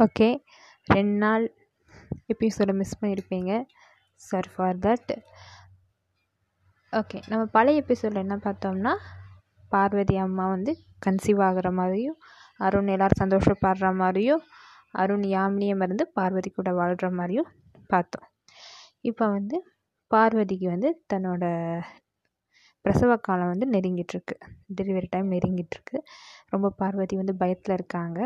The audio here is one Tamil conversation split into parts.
ஓகே. ரெண்டு நாள் எபிசோடை மிஸ் பண்ணியிருப்பீங்க சாரி ஃபார் தட் ஓகே நம்ம பழைய எபிசோடில் என்ன பார்த்தோம்னா பார்வதி அம்மா வந்து கன்சீவ் ஆகிற மாதிரியும் அருண் எல்லோரும் சந்தோஷப்படுற மாதிரியும் அருண் யாமினியை மருந்து பார்வதி கூட வாழ்கிற மாதிரியும் பார்த்தோம். இப்போ வந்து பார்வதிக்கு வந்து தன்னோட பிரசவ காலம் வந்து நெருங்கிட்டுருக்கு டெலிவரி டைம் நெருங்கிட்டுருக்கு ரொம்ப பார்வதி வந்து பயத்தில் இருக்காங்க.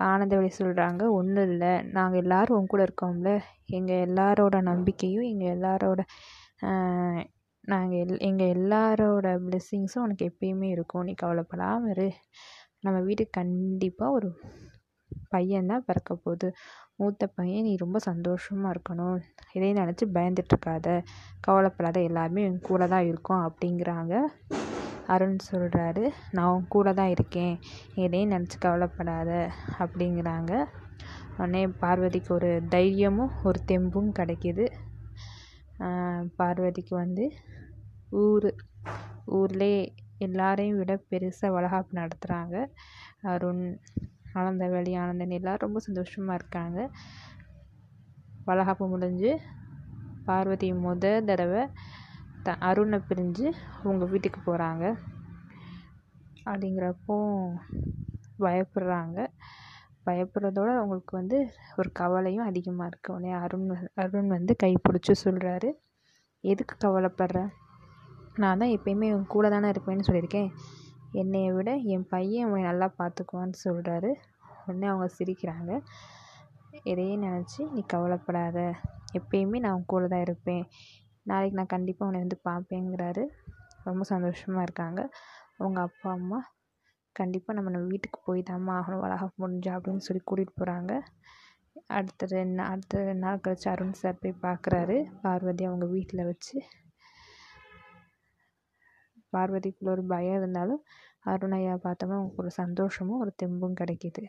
ஆனந்தவழி சொல்கிறாங்க ஒன்றும் இல்லை. நாங்கள் எல்லோரும் உன் கூட இருக்கோம்ல. எங்கள் எல்லாரோட நம்பிக்கையும் எங்கள் எல்லாரோட நாங்கள் எல் எங்கள் எல்லாரோட பிளெஸ்ஸிங்ஸும் உனக்கு எப்பயுமே இருக்கும். நீ கவலைப்படாமல் இரு. நம்ம வீட்டுக்கு கண்டிப்பாக ஒரு பையன்தான் பிறக்க போகுது. மூத்த பையன் நீ ரொம்ப சந்தோஷமாக இருக்கணும். இதையும் நினச்சி பயந்துட்டுருக்காத கவலைப்படாத. எல்லாருமே என் கூட தான் இருக்கோம் அப்படிங்கிறாங்க. அருண் சொல்கிறாரு நான் உன் கூட தான் இருக்கேன். எதையும் நினச்சி கவலைப்படாத அப்படிங்கிறாங்க. உடனே பார்வதிக்கு ஒரு தைரியமும் ஒரு தெம்பும் கிடைக்கிது. பார்வதிக்கு வந்து ஊர் ஊர்லேயே எல்லாரையும் விட பெருசாக வளகாப்பு நடத்துகிறாங்க அருண் ஆனந்தவழி ஆனந்தன் எல்லோரும் ரொம்ப சந்தோஷமாக இருக்காங்க. வளகாப்பு முடிஞ்சு பார்வதி முத தடவை த அருணை பிரிஞ்சு அவங்க வீட்டுக்கு போகிறாங்க அப்படிங்கிறப்போ பயப்படுறாங்க. பயப்படுறதோட அவங்களுக்கு வந்து ஒரு கவலையும் அதிகமாக இருக்குது உடனே அருண் அருண் வந்து கை பிடிச்சி சொல்கிறாரு எதுக்கு கவலைப்படுற? நான் தான் எப்பயுமே உன் கூட தானே இருப்பேன்னு சொல்லியிருக்கேன். என்னையை விட என் பையன் உன்னை நல்லா பார்த்துக்குவான்னு சொல்கிறாரு உடனே அவங்க சிரிக்கிறாங்க. எதையும் நினச்சி நீ கவலைப்படாத. எப்பயுமே நான் உன் கூட தான் இருப்பேன். நாளைக்கு நான் கண்டிப்பாக உன்னை வந்து பார்ப்பேங்கிறாரு. ரொம்ப சந்தோஷமாக இருக்காங்க. அவங்க அப்பா அம்மா கண்டிப்பாக நம்ம நம்ம வீட்டுக்கு போய் தாம்மா ஆகணும். வளகாப்பு முடிஞ்சா அப்படின்னு சொல்லி கூட்டிகிட்டு போகிறாங்க அடுத்த ரெண்டு நாள் அடுத்த ரெண்டு நாள் கழிச்சு அருண் சார் போய் பார்க்குறாரு பார்வதி அவங்க வீட்டில் வச்சு. பார்வதிக்குள்ள ஒரு பயம் இருந்தாலும் அருண் ஐயா பார்த்தோம்னா அவங்களுக்கு ஒரு சந்தோஷமும் ஒரு தெம்பும் கிடைக்கிது.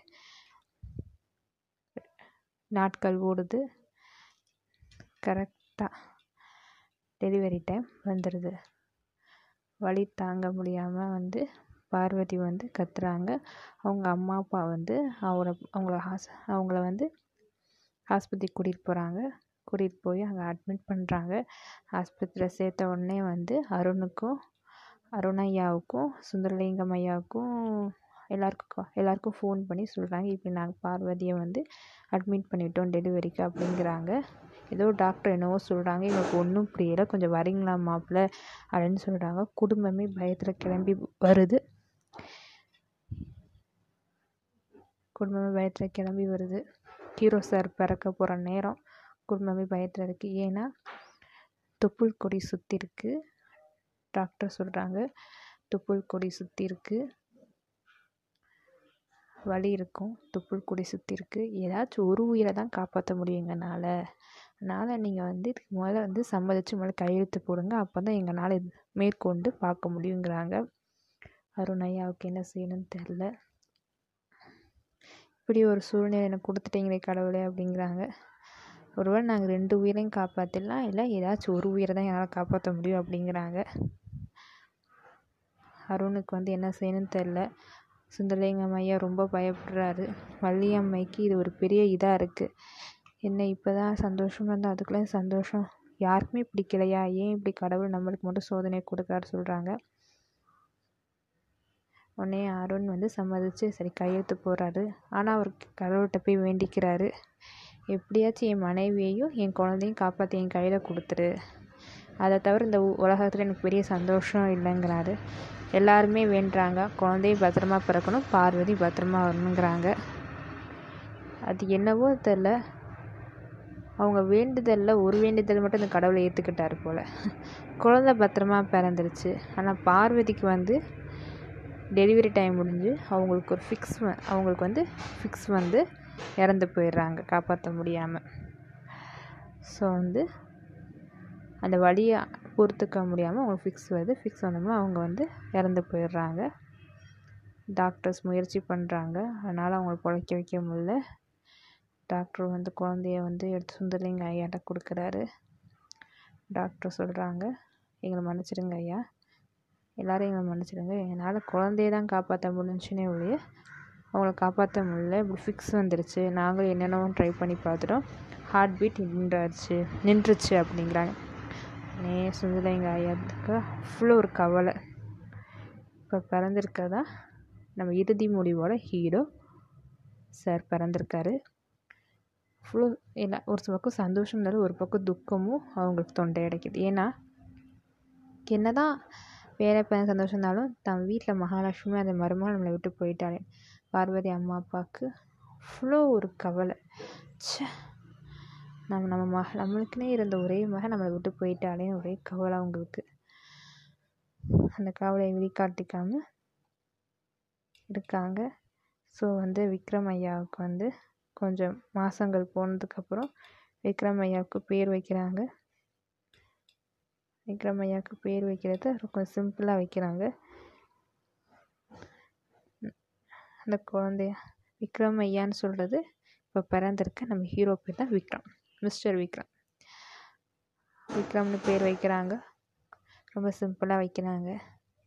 நாட்கள் ஓடுது. கரெக்டாக டெலிவரி டைம் வந்துடுது வலி தாங்க முடியாமல் வந்து பார்வதி வந்து கத்துறாங்க. அவங்க அம்மா அப்பா வந்து அவரை அவங்கள ஹாஸ் அவங்கள வந்து ஆஸ்பத்திரிக்கு கூட்டிகிட்டு போகிறாங்க கூட்டிகிட்டு போய் அங்கே அட்மிட் பண்ணுறாங்க ஆஸ்பத்திரியில் சேர்த்த உடனே வந்து அருணுக்கும் அருண் ஐயாவுக்கும் சுந்தரலிங்கம் ஐயாவுக்கும் எல்லாருக்கும் எல்லாருக்கும் ஃபோன் பண்ணி சொல்கிறாங்க இப்படி நாங்கள் பார்வதியை வந்து அட்மிட் பண்ணிவிட்டோம் டெலிவரிக்கு அப்படிங்கிறாங்க. ஏதோ டாக்டர் என்னவோ சொல்கிறாங்க எங்களுக்கு ஒன்றும் புரியலை. கொஞ்சம் வரீங்களா மாப்பிள்ள அப்படின்னு சொல்கிறாங்க குடும்பமே பயத்தில் கிளம்பி வருது. குடும்பமே பயத்தில் கிளம்பி வருது. ஹீரோ சார் பிறக்க போகிற நேரம் குடும்பமே பயத்தில் இருக்குது ஏன்னா தொப்புள் கொடி சுற்றி இருக்குது டாக்டர் சொல்கிறாங்க தொப்புள் கொடி சுற்றி இருக்குது வலி இருக்கும். தொப்புள் கொடி சுற்றி இருக்குது ஏதாச்சும் ஒரு உயிரை தான் காப்பாற்ற முடியும் எங்களால். அதனால் நீங்கள் வந்து இதுக்கு முதல்ல வந்து சம்மதித்து முதல்ல கையெழுத்து போடுங்க. அப்போ தான் எங்களால் இது மேற்கொண்டு பார்க்க முடியுங்கிறாங்க. அருண் ஐயாவுக்கு என்ன செய்யணும்னு தெரில இப்படி ஒரு சூழ்நிலை எனக்கு கொடுத்துட்டீங்களே கடவுளே அப்படிங்கிறாங்க. ஒருவேளை நாங்கள் ரெண்டு உயிரையும் காப்பாற்றிடலாம் இல்லை ஏதாச்சும் ஒரு உயிரை தான் என்னால் காப்பாற்ற முடியும் அப்படிங்கிறாங்க. அருணுக்கு வந்து என்ன செய்யணும்னு தெரில சுந்தரலிங்கம் ஐயா ரொம்ப பயப்படுறாரு. வள்ளியம்மைக்கு இது ஒரு பெரிய இதாக இருக்குது என்ன இப்போ தான் சந்தோஷமாக இருந்தால் அதுக்குள்ளே சந்தோஷம். யாருக்குமே பிடிக்கலையா? ஏன் இப்படி கடவுள் நம்மளுக்கு மட்டும் சோதனை கொடுக்காரு சொல்கிறாங்க உடனே அருண் வந்து சம்மதித்து சரி கையெழுத்து போடுறாரு. ஆனால் அவர் கடவுள்கிட்ட போய் வேண்டிக்கிறாரு. எப்படியாச்சும் என் மனைவியையும் என் குழந்தையும் காப்பாற்றி என் கையில் கொடுத்துரு. அதை தவிர இந்த உலகத்தில் எனக்கு பெரிய சந்தோஷம் இல்லைங்கிறாரு. எல்லாருமே வேண்டுறாங்க. குழந்தையும் பத்திரமா பிறக்கணும் பார்வதி பத்திரமா வரணுங்கிறாங்க. அது என்னவோ தெரில அவங்க வேண்டுதலில் ஒரு வேண்டுதல் மட்டும் இந்த கடவுளை ஏற்றுக்கிட்டாரு போல். குழந்த பத்திரமா பிறந்துருச்சு. ஆனால் பார்வதிக்கு வந்து டெலிவரி டைம் முடிஞ்சு அவங்களுக்கு ஒரு ஃபிக்ஸ் அவங்களுக்கு வந்து ஃபிக்ஸ் வந்து இறந்து போயிடுறாங்க காப்பாற்ற முடியாமல் ஸோ வந்து அந்த வழியை பொறுத்துக்க முடியாமல் அவங்களுக்கு ஃபிக்ஸ் வருது. ஃபிக்ஸ் வந்தோம்னா அவங்க வந்து இறந்து போயிடுறாங்க. டாக்டர்ஸ் முயற்சி பண்ணுறாங்க அதனால் அவங்கள பிழைக்க வைக்க முடியல. டாக்டர் வந்து குழந்தைய வந்து எடுத்து சுந்தரலிங்க ஐயாட்ட கொடுக்குறாரு. டாக்டர் சொல்கிறாங்க எங்களை மன்னிச்சிடுங்க ஐயா. எல்லோரும் எங்களை மன்னிச்சிடுங்க. என்னால் குழந்தைய தான் காப்பாற்ற முடிஞ்சுனே ஒழிய அவங்கள காப்பாற்ற முடியல. இப்படி ஃபிக்ஸ் வந்துருச்சு. நாங்களும் என்னென்னவோ ட்ரை பண்ணி பார்த்துட்டோம். ஹார்ட் பீட் நின்றாச்சு. நின்றுச்சு அப்படிங்கிறாங்க. நே சுந்தரலிங்க ஐயாத்துக்கு அவ்வளோ ஒரு கவலை. இப்போ பிறந்திருக்கதா? நம்ம இறுதி முடிவோட ஹீரோ சார் பிறந்திருக்காரு. அவ்வளோ இல்லை ஒரு பக்கம் சந்தோஷம் இருந்தாலும் ஒரு பக்கம் துக்கமும் அவங்களுக்கு தொண்டை அடைக்குது ஏன்னா என்னதான் வேலை பையன் சந்தோஷம் இருந்தாலும் தன் வீட்டில் மகாலட்சுமி அந்த மருமகள் நம்மளை விட்டு போயிட்டாலே பார்வதி அம்மா அப்பாவுக்கு அவ்வளோ ஒரு கவலை. ச்சே நம்ம நம்ம மக நம்மளுக்குன்னே இருந்த ஒரே மகன் நம்மளை விட்டு போயிட்டாலே ஒரே கவலை அவங்களுக்கு. அந்த கவலையை வெளிக்காட்டிக்காமல் இருக்காங்க. ஸோ வந்து விக்ரம் ஐயாவுக்கு வந்து கொஞ்சம் மாதங்கள் போனதுக்கப்புறம் விக்ரம் ஐயாவுக்கு பேர் வைக்கிறாங்க. விக்ரம் ஐயாவுக்கு பேர் வைக்கிறது ரொம்ப சிம்பிளாக வைக்கிறாங்க. அந்த குழந்தைய விக்ரம் ஐயான்னு சொல்கிறது இப்போ பிறந்திருக்க நம்ம ஹீரோ பேர் தான் விக்ரம் மிஸ்டர் விக்ரம். விக்ரம்னு பேர் வைக்கிறாங்க. ரொம்ப சிம்பிளாக வைக்கிறாங்க.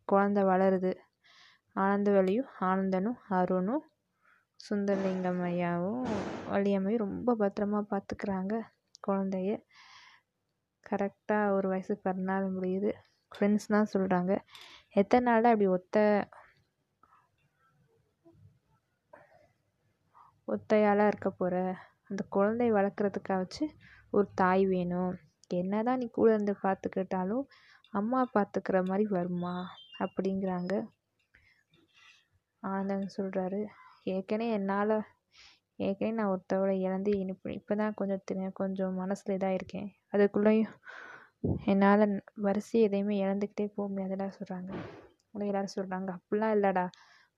குழந்த வளருது. ஆனந்த வழியும் ஆனந்தனும் அருணும் சுந்தரலிங்கம் ஐயாவும் வள்ளியம்மையும் ரொம்ப பத்திரமா பார்த்துக்கிறாங்க குழந்தைய. கரெக்டாக ஒரு வயசு பிறநாள் முடியுது. ஃப்ரெண்ட்ஸ் தான் சொல்கிறாங்க எத்தனை நாளாக இப்படி ஒத்த ஒத்தையாளாக இருக்க போகிற அந்த குழந்தைய வளர்க்குறதுக்காச்சு ஒரு தாய் வேணும். என்ன தான் நீ கூட இருந்து பார்த்துக்கிட்டாலும் அம்மா பார்த்துக்கிற மாதிரி வருமா? அப்படிங்கிறாங்க. ஆனந்தன் சொல்கிறாரு ஏற்கனவே என்னால் ஏற்கனவே நான் ஒருத்தவளை இழந்து இனிப்பு இப்போ தான் கொஞ்சம் தின கொஞ்சம் மனசில் இதாக இருக்கேன். அதுக்குள்ளேயும் என்னால் வரிசை எதையுமே இழந்துக்கிட்டே போக முடியாதுடா சொல்கிறாங்க உடனே எல்லோரும் சொல்கிறாங்க அப்படிலாம் இல்லைடா.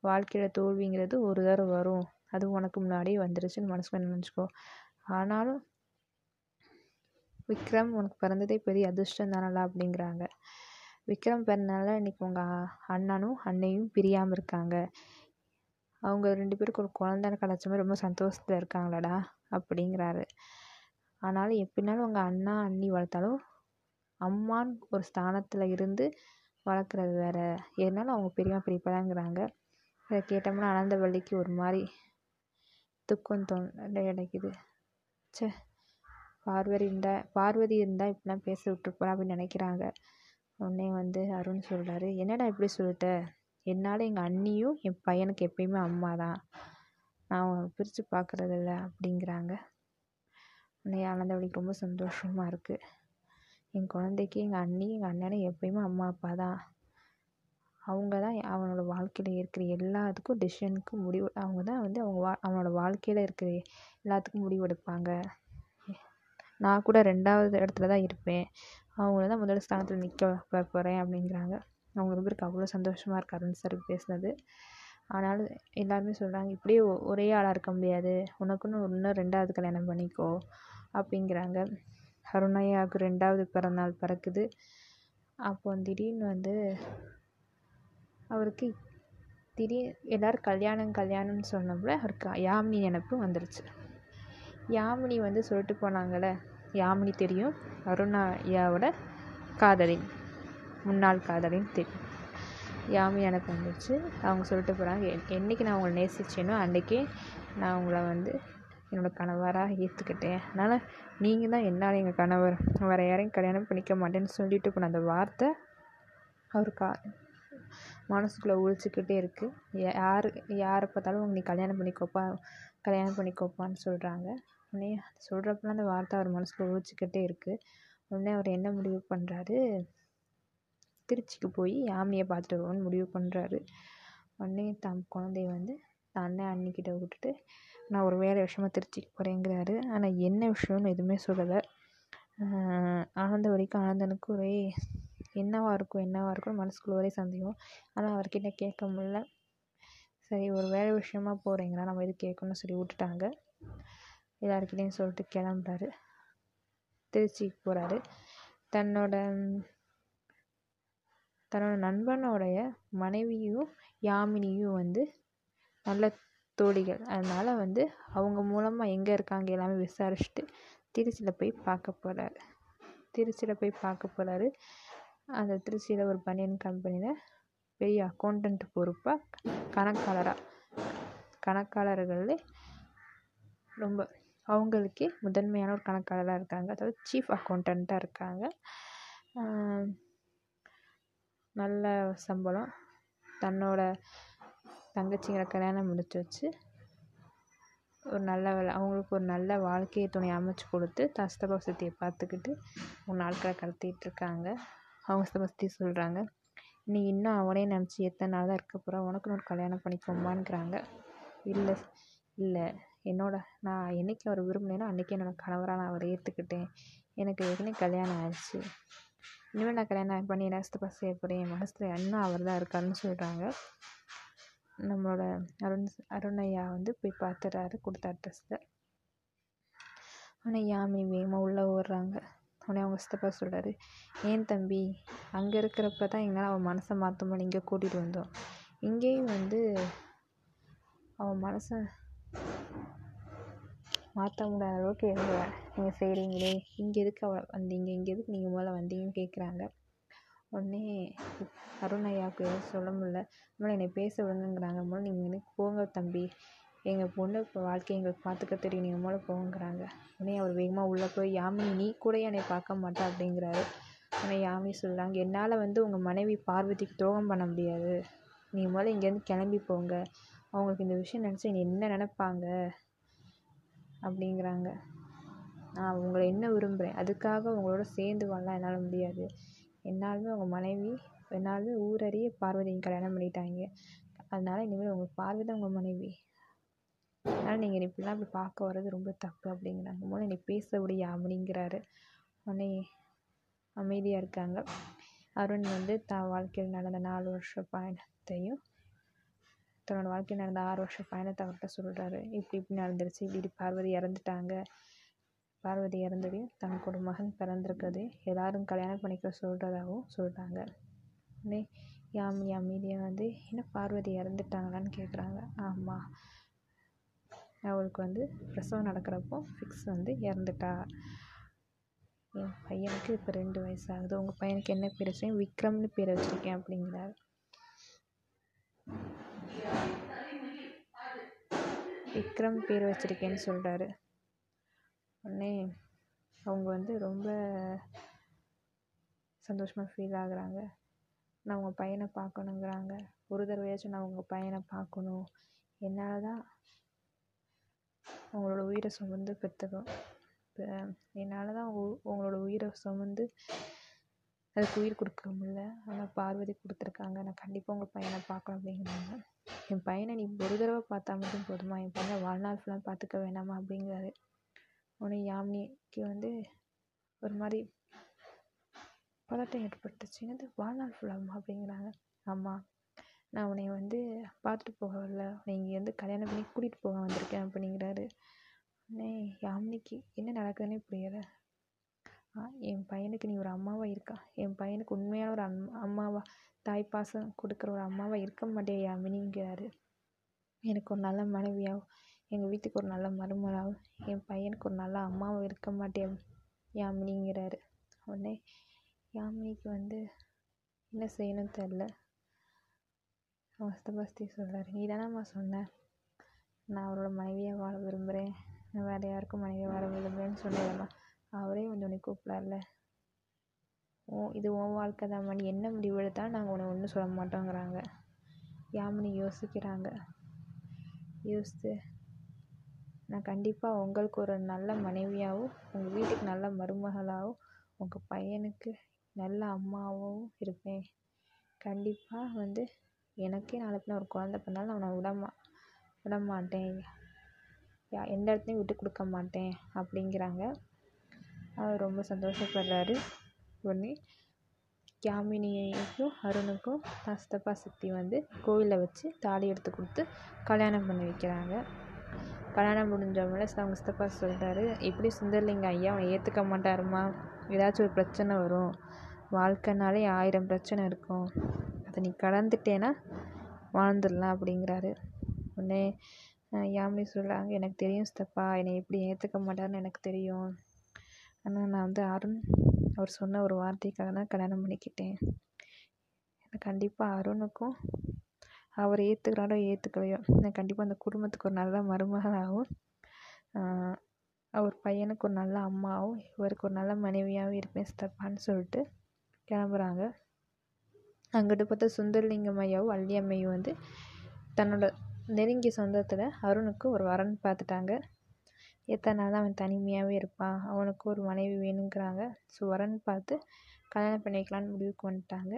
வாழ்க்கையில் தோல்விங்கிறது ஒரு தடவை வரும். அது உனக்கு முன்னாடியே வந்துருச்சுன்னு மனசுக்குள்ள நினச்சிக்கோ. ஆனாலும் விக்ரம் உனக்கு பிறந்ததே பெரிய அதிர்ஷ்டம் தானடா அப்படிங்கிறாங்க. விக்ரம் பிறந்தனால இன்றைக்கி உங்கள் அண்ணனும் அன்னையும் பிரியாமல் இருக்காங்க. அவங்க ரெண்டு பேருக்கு ஒரு குழந்தை கிடச்ச மாதிரி ரொம்ப சந்தோஷத்தில் இருக்காங்களடா அப்படிங்கிறாரு. ஆனாலும் எப்படினாலும் உங்கள் அண்ணா அண்ணி வளர்த்தாலும் அம்மான்னு ஒரு ஸ்தானத்தில் இருந்து வளர்க்குறது வேறு. இருந்தாலும் அவங்க பெரியம்மா பெரியப்பா தாங்கிறாங்க இதை கேட்டோம்னா ஆனந்தவள்ளிக்கு ஒரு மாதிரி துக்கம் தொண்டை கிடைக்குது சே பார்வதி இருந்தால் பார்வதி இருந்தால் இப்படிலாம் பேச விட்டுருப்பா அப்படின்னு நினைக்கிறாங்க. உடனே வந்து அருண் சொல்கிறாரு என்னடா இப்படி சொல்லிட்ட? என்னால் எங்கள் அண்ணியும் என் பையனுக்கு எப்பயுமே அம்மா தான் நான் அவனை பிரித்து பார்க்குறதில்ல அப்படிங்கிறாங்க. உடனே ஆனந்தவழிக்கு ரொம்ப சந்தோஷமாக இருக்குது என் குழந்தைக்கு எங்கள் அண்ணி எங்கள் அண்ணனும் எப்பயுமே அம்மா அப்பா தான் அவங்க தான் அவனோட வாழ்க்கையில் இருக்கிற எல்லாத்துக்கும் டிசிஷனுக்கும் முடிவு அவங்க தான் வந்து அவங்க வா அவனோட வாழ்க்கையில் இருக்கிற எல்லாத்துக்கும் முடிவெடுப்பாங்க நான் கூட ரெண்டாவது இடத்துல தான் இருப்பேன். அவங்கள தான் முதல் ஸ்தானத்தில் நிற்க வைக்க போகிறேன் அப்படிங்கிறாங்க. அவங்க ரெண்டு பேருக்கு அவ்வளோ சந்தோஷமாக இருக்காருன்னு சார் பேசுனது. ஆனாலும் எல்லாருமே சொல்கிறாங்க இப்படியே ஒரே ஆளாக இருக்க முடியாது. உனக்குன்னு இன்னும் ரெண்டாவது கல்யாணம் பண்ணிக்கோ. அப்படிங்கிறாங்க. கருணையாவுக்கு ரெண்டாவது பிறந்தநாள் பிறக்குது. அப்போ திடீர்னு வந்து அவருக்கு திடீர் எல்லோரும் கல்யாணம் கல்யாணம்னு சொன்னப்போ அவருக்கு யாமினி நினப்பு வந்துருச்சு. யாமினி வந்து சொல்லிட்டு போனாங்கள்ல யாமினி தெரியும். அருணாயாவோட காதலி. காதலின் முன்னாள் காதலின் தெரியும் யாமி எனக்கு வந்துச்சு. அவங்க சொல்லிட்டு போகிறாங்க என்றைக்கு நான் உங்களை நேசிச்சேனோ அன்றைக்கே நான் உங்களை வந்து என்னோடய கணவராக ஏற்றுக்கிட்டேன் அதனால் நீங்கள் தான் என்னால் எங்கள் கணவர் வேறு யாரையும் கல்யாணம் பண்ணிக்க மாட்டேன்னு சொல்லிட்டு போன அந்த வார்த்தை அவர் கா மனசுக்குள்ளே ஒழிச்சிக்கிட்டே இருக்குது யார் யாரை பார்த்தாலும் நீ கல்யாணம் பண்ணிக்கோப்பா கல்யாணம் பண்ணிக்கோப்பான்னு சொல்கிறாங்க உடனே சொல்கிறப்பலாம் அந்த வார்த்தை அவர் மனசுக்குள்ள ஒழிச்சிக்கிட்டே இருக்குது உடனே அவர் என்ன முடிவு பண்ணுறாரு திருச்சிக்கு போய் யாமியை பார்த்துட்டு வருவோன்னு முடிவு பண்ணுறாரு உடனே தன் குழந்தைய வந்து தன் அண்ணன் அண்ணிக்கிட்ட விட்டுட்டு நான் ஒரு வேலை விஷயமா திருச்சிக்கு போகிறேங்கிறாரு ஆனால் என்ன விஷயம்னு எதுவுமே சொல்லலை. ஆனந்த வரைக்கும் ஆனந்தனுக்கு ஒரே என்னவாக இருக்கும் என்னவாக இருக்கும்னு மனசுக்குள்ள ஒரே சந்தேகம். ஆனால் அவர்கிட்ட கேட்க முடில சரி ஒரு வேலை விஷயமா போகிறீங்களா நம்ம எது கேட்கணும்னு சொல்லி விட்டுட்டாங்க. எல்லாருக்கிட்டையும் சொல்லிட்டு கிளம்புறாரு. திருச்சிக்கு போகிறாரு தன்னோட தன்னோட நண்பனோடைய மனைவியும் யாமினியும் வந்து நல்ல தோழிகள். அதனால் வந்து அவங்க மூலமாக எங்கே இருக்காங்க எல்லாமே விசாரிச்சுட்டு திருச்சியில் போய் பார்க்க போகிறாரு திருச்சியில் போய் பார்க்க போகிறாரு அந்த திருச்சியில் ஒரு பனியன் கம்பெனியில் பெரிய அக்கௌண்டன்ட் பொறுப்பாக கணக்காளராக கணக்காளர்களே ரொம்ப அவங்களுக்கே முதன்மையான ஒரு கணக்காளராக இருக்காங்க. அதாவது சீஃப் அக்கௌண்டண்ட்டாக இருக்காங்க. நல்ல சம்பளம். தன்னோட தங்கச்சிங்களை கல்யாணம் முடிச்சு வச்சு ஒரு நல்ல வேலை அவங்களுக்கு ஒரு நல்ல வாழ்க்கை துணை அமைச்சு கொடுத்து தான் சித்தப்பா சித்தியை பார்த்துக்கிட்டு ஒரு நாட்களை கடத்திகிட்ருக்காங்க அவங்க சித்தப்பா சித்தி சொல்கிறாங்க நீ இன்னும் அவனே நினச்சி எத்தனை நாள் தான் இருக்க போகிற உனக்குன்னு ஒரு கல்யாணம் பண்ணிக்கோமான்ங்கிறாங்க இல்லை இல்லை என்னோட நான் என்றைக்கு அவரை விரும்பினேனோ அன்றைக்கி என்னோடய கணவராக நான் அவரை ஏற்றுக்கிட்டேன் எனக்கு ஏற்கனவே கல்யாணம் ஆயிடுச்சு. இனிமேல் நான் கல்யாணம் பண்ணி என்ன சித்தப்பா செய்ய போகிறேன் என் மனசில் இன்னும் அவர் தான் இருக்காருன்னு சொல்கிறாங்க நம்மளோட அருண் அருண் ஐயா வந்து போய் பார்த்துறாரு கொடுத்த அட்ரஸில் ஆனால் யாமி வேகமாக உள்ளே ஓடுறாங்க. உடனே அவங்க சித்தப்பா சொல்கிறாரு ஏன் தம்பி அங்கே இருக்கிறப்ப தான் எங்களால் அவன் மனசை மாற்ற முடியும். இங்கே கூட்டிகிட்டு வந்தோம். இங்கேயும் வந்து அவன் மனசை மாற்ற முடியாத அளவுக்கு எழுதுவேன் நீங்கள் செய்கிறீங்களே இங்கே எதுக்கு அவ வந்தீங்க? இங்கே எதுக்கு நீங்கள் முதல்ல வந்தீங்கன்னு கேட்குறாங்க உடனே அருண் ஐயாவுக்கு எதுவும் சொல்ல முடில முதல்ல என்னை பேச விடுங்கங்கிறாங்க. முதல்ல நீங்கள் எனக்கு போங்க தம்பி. எங்கள் பொண்ணு இப்போ வாழ்க்கை எங்களுக்கு பார்த்துக்க தெரியும். நீங்கள் முதல்ல போங்கிறாங்க உடனே அவர் வேகமாக உள்ளே போய் யாமினி நீ கூட என்னை பார்க்க மாட்டே அப்படிங்கிறாரு. உடனே யாமினி சொல்கிறாங்க என்னால் வந்து உங்கள் மனைவி பார்வதிக்கு துரோகம் பண்ண முடியாது. நீங்கள் முதல்ல இங்கேருந்து கிளம்பி போங்க. அவங்களுக்கு இந்த விஷயம் நினச்சி என்னை என்ன நினைப்பாங்க? அப்படிங்கிறாங்க. நான் உங்களை என்ன விரும்புகிறேன் அதுக்காக உங்களோட சேர்ந்து வாழலாம். என்னால் முடியாது. என்னாலுமே உங்கள் மனைவி என்னாலுமே ஊரறிய பார்வதியை கல்யாணம் பண்ணிட்டாங்க. அதனால் இனிமேல் உங்கள் பார்வை தான் உங்கள் மனைவி. அதனால் நீங்கள் இப்படிலாம் இப்படி பார்க்க வர்றது ரொம்ப தப்பு அப்படிங்கிறாங்க. முதல்ல என்னை பேச விடு அப்படிங்கிறாரு உடனே அமைதியாக இருக்காங்க. அருண் வந்து தான் வாழ்க்கையில் நடந்த நாலு வருஷ பயணத்தையும் தன்னோட வாழ்க்கையில் நடந்த ஆறு வருஷ பயணத்தை அவர்கிட்ட சொல்கிறாரு இப்படி இப்படி நடந்துருச்சு. இப்படி இப்படி பார்வதி இறந்துட்டாங்க. பார்வதி இறந்ததையும் தனக்கு ஒரு மகன் பிறந்திருக்குது எல்லாரும் கல்யாணம் பண்ணிக்க சொல்கிறதாகவும் சொல்கிறாங்க உடனே யாமினி அமைதியாக வந்து என்ன பார்வதி இறந்துட்டாங்களான்னு கேட்குறாங்க ஆமாம் அவளுக்கு வந்து பிரசவம் நடக்கிறப்போ ஃபிக்ஸ் வந்து இறந்துட்டா. என் பையனுக்கு இப்போ ரெண்டு வயசு ஆகுது உங்கள் பையனுக்கு என்ன பேர் வச்சிருக்கேன் விக்ரம்னு பேர் வச்சுருக்கேன் அப்படிங்கிறார். விக்ரம் பேர் வச்சுருக்கேன்னு சொல்கிறாரு உடனே அவங்க வந்து ரொம்ப சந்தோஷமாக ஃபீல் ஆகுறாங்க. நான் அவங்க பையனை பார்க்கணுங்கிறாங்க. ஒரு தடவையாச்சும் நான் உங்கள் பையனை பார்க்கணும். என்னால் தான் அவங்களோட உயிரை சுமந்து பெற்றுக்கும் இப்போ என்னால் தான் உ உங்களோட உயிரை சுமந்து அதுக்கு உயிர் கொடுக்க முடியல. ஆனால் பார்வதி கொடுத்துருக்காங்க. நான் கண்டிப்பாக உங்கள் பையனை பார்க்கணும் அப்படிங்கிறாங்க. என் பையனை நீ ஒரு தடவை பார்த்தா மட்டும் போதுமா? என் பையனை வாழ்நாள் ஃபுல்லாக பார்த்துக்க வேணாமா? அப்படிங்கிறாரு. உடனே யாமினிக்கு வந்து ஒரு மாதிரி பதட்டம் ஏற்பட்டுச்சு. என்னது? வாழ்நாள் அம்மா அப்படிங்கிறாங்க. ஆமாம் நான் உன்னை வந்து பார்த்துட்டு போக வரல. உன்னை இங்கேருந்து கல்யாணம் பண்ணி கூட்டிகிட்டு போக வந்திருக்கேன் அப்படிங்கிறாரு. உடனே யாமினிக்கு என்ன நடக்குதுன்னே புரியலை. என் பையனுக்கு நீ ஒரு அம்மாவாக இருக்கா? என் பையனுக்கு உண்மையான ஒரு அம் அம்மாவா தாய் பாசம் கொடுக்குற ஒரு அம்மாவாக இருக்க மாட்டேன் யாமினிங்கிறாரு. எனக்கு ஒரு நல்ல மனைவியாகவும் எங்கள் வீட்டுக்கு ஒரு நல்ல மருமகளாகவும் என் பையனுக்கு ஒரு நல்ல அம்மாவும் இருக்க மாட்டேன் யாமினிங்கிறாரு. உடனே யாமினிக்கு வந்து என்ன செய்யணும்னு தெரில அவங்க சித்தபாஸ்தி சொல்கிறாரு நீ தானம்மா சொன்ன? நான் அவரோட மனைவியாக வாழ விரும்புகிறேன் நான் வேறு யாருக்கும் மனைவியாக வாழ விரும்புகிறேன்னு சொன்னேம்மா அவரே வந்து உன்னை கூப்பிடல ஓ இது உன் வாழ்க்கை தான்மா நீ என்ன முடிவு எடுத்தாலும் நாங்கள் உன்னை ஒன்றும் சொல்ல மாட்டோங்கிறாங்க. யாமினி யோசிக்கிறாங்க. யோசித்து நான் கண்டிப்பாக உங்களுக்கு ஒரு நல்ல மனைவியாகவும் உங்கள் வீட்டுக்கு நல்ல மருமகளாகவும் உங்கள் பையனுக்கு நல்ல அம்மாவும் இருப்பேன். கண்டிப்பாக வந்து எனக்கே நாளை பின்ன ஒரு குழந்த பிறந்தாலும் நான் அவனை விடமா விட மாட்டேன். யா எந்த இடத்துலையும் விட்டு கொடுக்க மாட்டேன் அப்படிங்கிறாங்க. அவர் ரொம்ப சந்தோஷப்படுறாரு. உடனே யாமினிக்கும் அருணுக்கும் தான் சித்தப்பா சித்தி வந்து கோவிலில் வச்சு தாலி எடுத்து கொடுத்து கல்யாணம் பண்ணி வைக்கிறாங்க. கல்யாணம் முடிஞ்சவங்கள அவங்க சித்தப்பா சொல்கிறாரு எப்படி சுந்தரலிங்க ஐயா அவன் ஏற்றுக்க மாட்டாருமா? ஏதாச்சும் ஒரு பிரச்சனை வரும். வாழ்க்கைனாலே ஆயிரம் பிரச்சனை இருக்கும். அதை நீ கடந்துட்டேன்னா வாழ்ந்துடலாம் அப்படிங்கிறாரு. உடனே யாமினி சொல்கிறாங்க எனக்கு தெரியும் சித்தப்பா என்னை எப்படி ஏற்றுக்க மாட்டாருன்னு எனக்கு தெரியும். ஆனால் நான் வந்து அருண். அவர் சொன்ன ஒரு வார்த்தைக்காக தான் கல்யாணம் பண்ணிக்கிட்டேன். எனக்கு கண்டிப்பாக அருணுக்கும் அவர் ஏற்றுக்கிறாரோ ஏற்றுக்கலையோ நான் கண்டிப்பாக அந்த குடும்பத்துக்கு ஒரு நல்ல மருமகளாகவும் அவர் பையனுக்கு ஒரு நல்ல அம்மாவும் இவருக்கு ஒரு நல்ல மனைவியாகவும் இருப்பேன் சித்தப்பான்னு சொல்லிட்டு கிளம்புறாங்க. அங்கிட்டு பார்த்தா சுந்தரலிங்கம் ஐயாவும் வள்ளியம்மையும் வந்து தன்னோட நெருங்கிய சொந்தத்தில் அருணுக்கு ஒரு வரன் பார்த்துட்டாங்க எத்தனை நாள் அவன் தனிமையாகவே இருப்பான் அவனுக்கு ஒரு மனைவி வேணுங்கிறாங்க. ஸோ வரன் பார்த்து கல்யாணம் பண்ணி வைக்கலான்னு முடிவுக்கு வந்துட்டாங்க.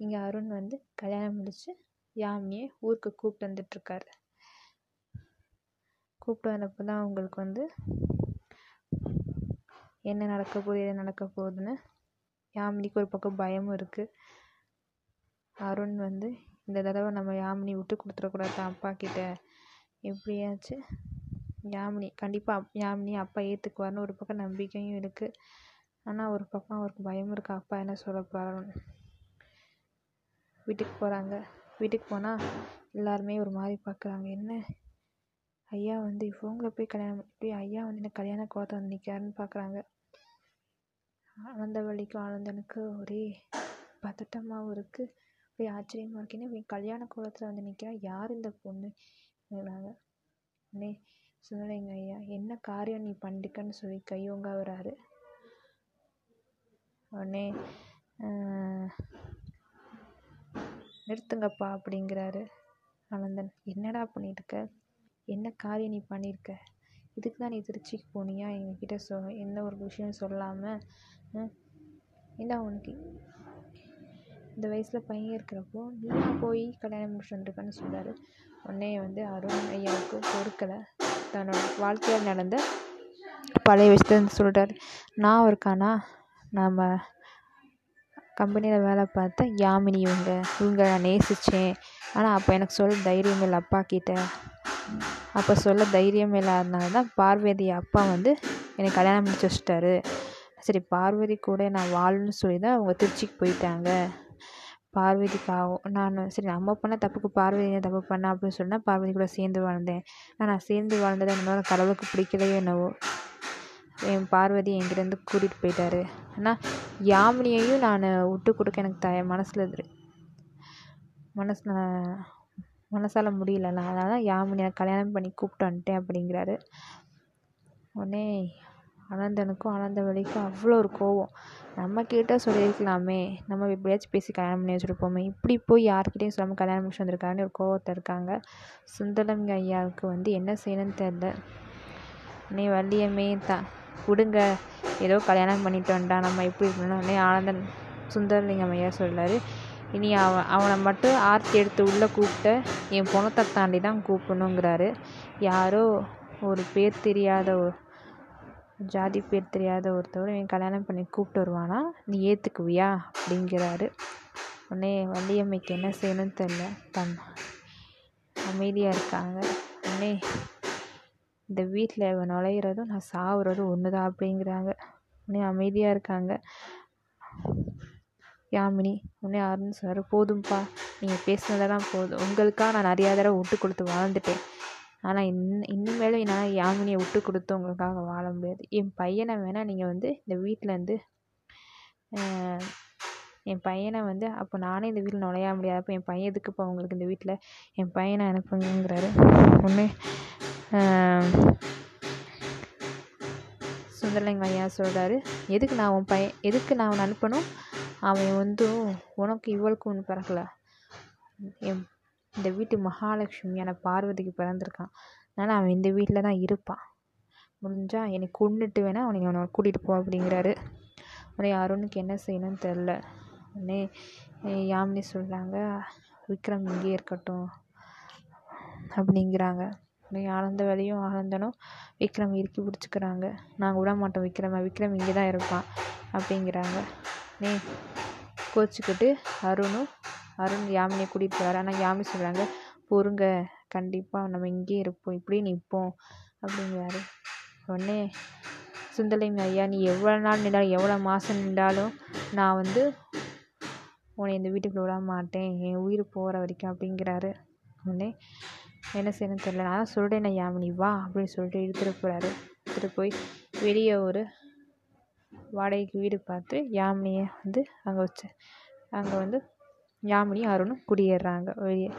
இங்கே அருண் வந்து கல்யாணம் முடித்து யாமியை ஊருக்கு கூப்பிட்டு வந்துட்டுருக்காரு. கூப்பிட்டு வந்தப்போ தான் அவங்களுக்கு வந்து என்ன நடக்க போகுது எது நடக்க போகுதுன்னு யாமினிக்கு ஒரு பக்கம் பயமும் இருக்குது அருண் வந்து இந்த தடவை நம்ம யாமினி விட்டு கொடுத்துடக்கூடாது அப்பா கிட்ட. எப்படியாச்சு யாமினி கண்டிப்பாக யாமினி அப்பா ஏற்றுக்குவார்னு ஒரு பக்கம் நம்பிக்கையும் இருக்குது ஆனால் ஒரு பக்கம் அவருக்கு பயமும் இருக்குது அப்பா என்ன சொல்ல போகிறாருன்னு வீட்டுக்கு போகிறாங்க வீட்டுக்கு போனால் எல்லாருமே ஒரு மாதிரி பார்க்குறாங்க என்ன? ஐயா வந்து இவங்கள போய் கல்யாணம் போய் ஐயா வந்து என்ன கல்யாண கோலத்தில் வந்து நிற்கிறாருன்னு பார்க்குறாங்க ஆனந்தவள்ளிக்கும் ஆனந்தனுக்கு ஒரே பதட்டமாகவும் இருக்குது ஒரே ஆச்சரியமாக இருக்கேன்னு என்ன இவன் கல்யாண கோலத்தில் வந்து நிற்கிறா யார் இந்த பொண்ணுங்கிறாங்க உடனே சொல்லலைங்க ஐயா என்ன காரியம் நீ பண்ணிருக்கன்னு சொல்லி கையோங்க வராரு உடனே நிறுத்துங்கப்பா அப்படிங்கிறாரு ஆனந்தன் என்னடா பண்ணியிருக்க என்ன காரியம் நீ பண்ணியிருக்க இதுக்கு தான் நீ திருச்சிக்கு போனியா? எங்ககிட்ட சொ எந்த ஒரு விஷயம் சொல்லாமல் என்ன உனக்கு இந்த வயசில் பையன் இருக்கிறப்போ நீ போய் கல்யாணம் முடிச்சுட்டு சொல்கிறார் சொல்கிறாரு உடனே வந்து அருண் ஐயாவுக்கு பொறுக்கலை. தன்னோட வாழ்க்கையில் நடந்த பழைய விஷயத்த சொல்கிறாரு நான் இருக்கானா நம்ம கம்பெனியில் வேலை பார்த்த யாமினி இவங்க. இவங்க நான் நேசித்தேன் ஆனால் அப்போ எனக்கு சொல்ல தைரியம் இல்லை அப்பா கிட்ட. அப்போ சொல்ல தைரியம் இல்லாதனால தான் பார்வதி அப்பா வந்து எனக்கு கல்யாணம் முடிச்சு வச்சிட்டாரு. சரி பார்வதி கூட நான் வாழணும்னு சொல்லி தான் அவங்க திருச்சிக்கு போயிட்டாங்க. பார்வதிக்காகவும் நான் சரி நம்ம பண்ண தப்புக்கு பார்வதி என்ன தப்பு பண்ணா அப்படின்னு சொன்னால் பார்வதி கூட சேர்ந்து வாழ்ந்தேன். ஆனால் நான் சேர்ந்து வாழ்ந்ததை என்னோட கடவுளுக்கு பிடிக்கலையோ என்னவோ. என் பார்வதி எங்கிட்டேருந்து கூட்டிகிட்டு போயிட்டாரு. ஆனால் யாமினியையும் நான் விட்டு கொடுக்க எனக்கு தய மனசில் மனசில் மனசால் முடியல நான் தான் யாமினியை கல்யாணம் பண்ணி கூப்பிட்டு வந்துட்டேன் அப்படிங்கிறாரு. உடனே அனந்தனுக்கும் அனந்த வழிக்கும் அவ்வளோ ஒரு கோவம். நம்ம கிட்ட சொல்லியிருக்கலாமே. நம்ம எப்படியாச்சும் பேசி கல்யாணம் பண்ணி வச்சுருப்போமே. இப்படி போய் யார்கிட்டையும் சொல்லாமல் கல்யாணம் முடிச்சு வந்திருக்காருன்னு ஒரு கோவத்தில் இருக்காங்க. சுந்தரம் ஐயாவுக்கு வந்து என்ன செய்யணும்னு தெரில உடனே வள்ளியம்மே தான். விடுங்க. ஏதோ கல்யாணம் பண்ணிட்டு வந்துட்டான் நம்ம எப்படி இருக்கணும் உடனே ஆனந்தன் சுந்தரலிங்கம் ஐயா சொல்கிறாரு இனி அவன் அவனை மட்டும் ஆர்த்தி எடுத்து உள்ளே கூப்பிட்ட என் பொணத்தை தாண்டி தான் கூப்பிடணுங்கிறாரு. யாரோ ஒரு பேர் தெரியாத ஜாதி பேர் தெரியாத ஒருத்தவர் என் கல்யாணம் பண்ணி கூப்பிட்டு வருவானா? நீ ஏற்றுக்குவியா அப்படிங்கிறாரு. உடனே வள்ளியம்மைக்கு என்ன செய்யணும்னு தெரில தம் அமைதியாக இருக்காங்க. உடனே இந்த வீட்டில் இவன் நுழையிறதும் நான் சாவுறதும் ஒன்று தான் அப்படிங்கிறாங்க. உடனே அமைதியாக இருக்காங்க. யாமினி உடனே அருண் சார் போதும்ப்பா நீங்கள் பேசுனதெல்லாம் போதும். உங்களுக்காக நான் நிறையா தடவை விட்டு கொடுத்து வாழ்ந்துட்டேன். ஆனால் இன் இனிமேலும் என்னால் யாமினியை விட்டு கொடுத்து உங்களுக்காக வாழ முடியாது. என் பையனை வேணால் நீங்கள் வந்து இந்த வீட்டிலேருந்து என் பையனை வந்து அப்போ நானே இந்த வீட்டில் நுழைய முடியாது அப்போ என் பையன் எதுக்குப்பா உங்களுக்கு இந்த வீட்டில் என் பையனை அனுப்புங்கிறாரு ஒன்று சுந்தரலிங்க ஐயா சொல்கிறாரு எதுக்கு நான் உன் பையன் எதுக்கு நான் அவனை அனுப்பணும்? அவன் வந்து உனக்கு இவளுக்கு ஒன்று பிறக்கல. என் இந்த வீட்டு மகாலட்சுமியான பார்வதிக்கு பிறந்திருக்கான். அதனால் அவன் இந்த வீட்டில் தான் இருப்பான். முடிஞ்சால் என்னை கொண்டுட்டு வேணால் அவனை அவனை கூட்டிகிட்டு போ அப்படிங்கிறாரு. உடனே அருணுக்கு என்ன செய்யணும்னு தெரில உடனே யாமினி சொல்கிறாங்க விக்ரம் இங்கேயே இருக்கட்டும் அப்படிங்கிறாங்க. உடனே ஆனந்த வேலையும் ஆனந்தனும் விக்ரம் இறுக்கி பிடிச்சிக்கிறாங்க. நாங்கள் விட மாட்டோம் விக்ரம. விக்ரம் இங்கே தான் இருப்பான் அப்படிங்கிறாங்க. நீ கோச்சிக்கிட்டு அருணும் அருண் யாமினியை கூட்டிகிட்டு போகிறாரு ஆனால் யாமினி சொல்கிறாங்க பொறுங்க கண்டிப்பாக நம்ம இங்கேயே இருப்போம். இப்படியே நிற்போம் அப்படிங்கிறாரு. உடனே சுந்தரலிங்க ஐயா நீ எவ்வளோ நாள் நின்றாலும் எவ்வளோ மாதம் நின்றாலும் நான் வந்து உன்னை இந்த வீட்டுக்குள்ள விட மாட்டேன். என் உயிர் போகிற வரைக்கும் அப்படிங்கிறாரு. உடனே என்ன செய்யணும்னு தெரில நான் தான் சொல்கிறேன் யாமினி வா அப்படின்னு சொல்லிட்டு இழுத்துட்டு போகிறாரு எடுத்துகிட்டு போய் வெளியே ஒரு வாடகைக்கு வீடு பார்த்து யாமினியை வந்து அங்கே வச்சு அங்கே வந்து யாமினியும் அருணும் குடியேறுறாங்க வெளியே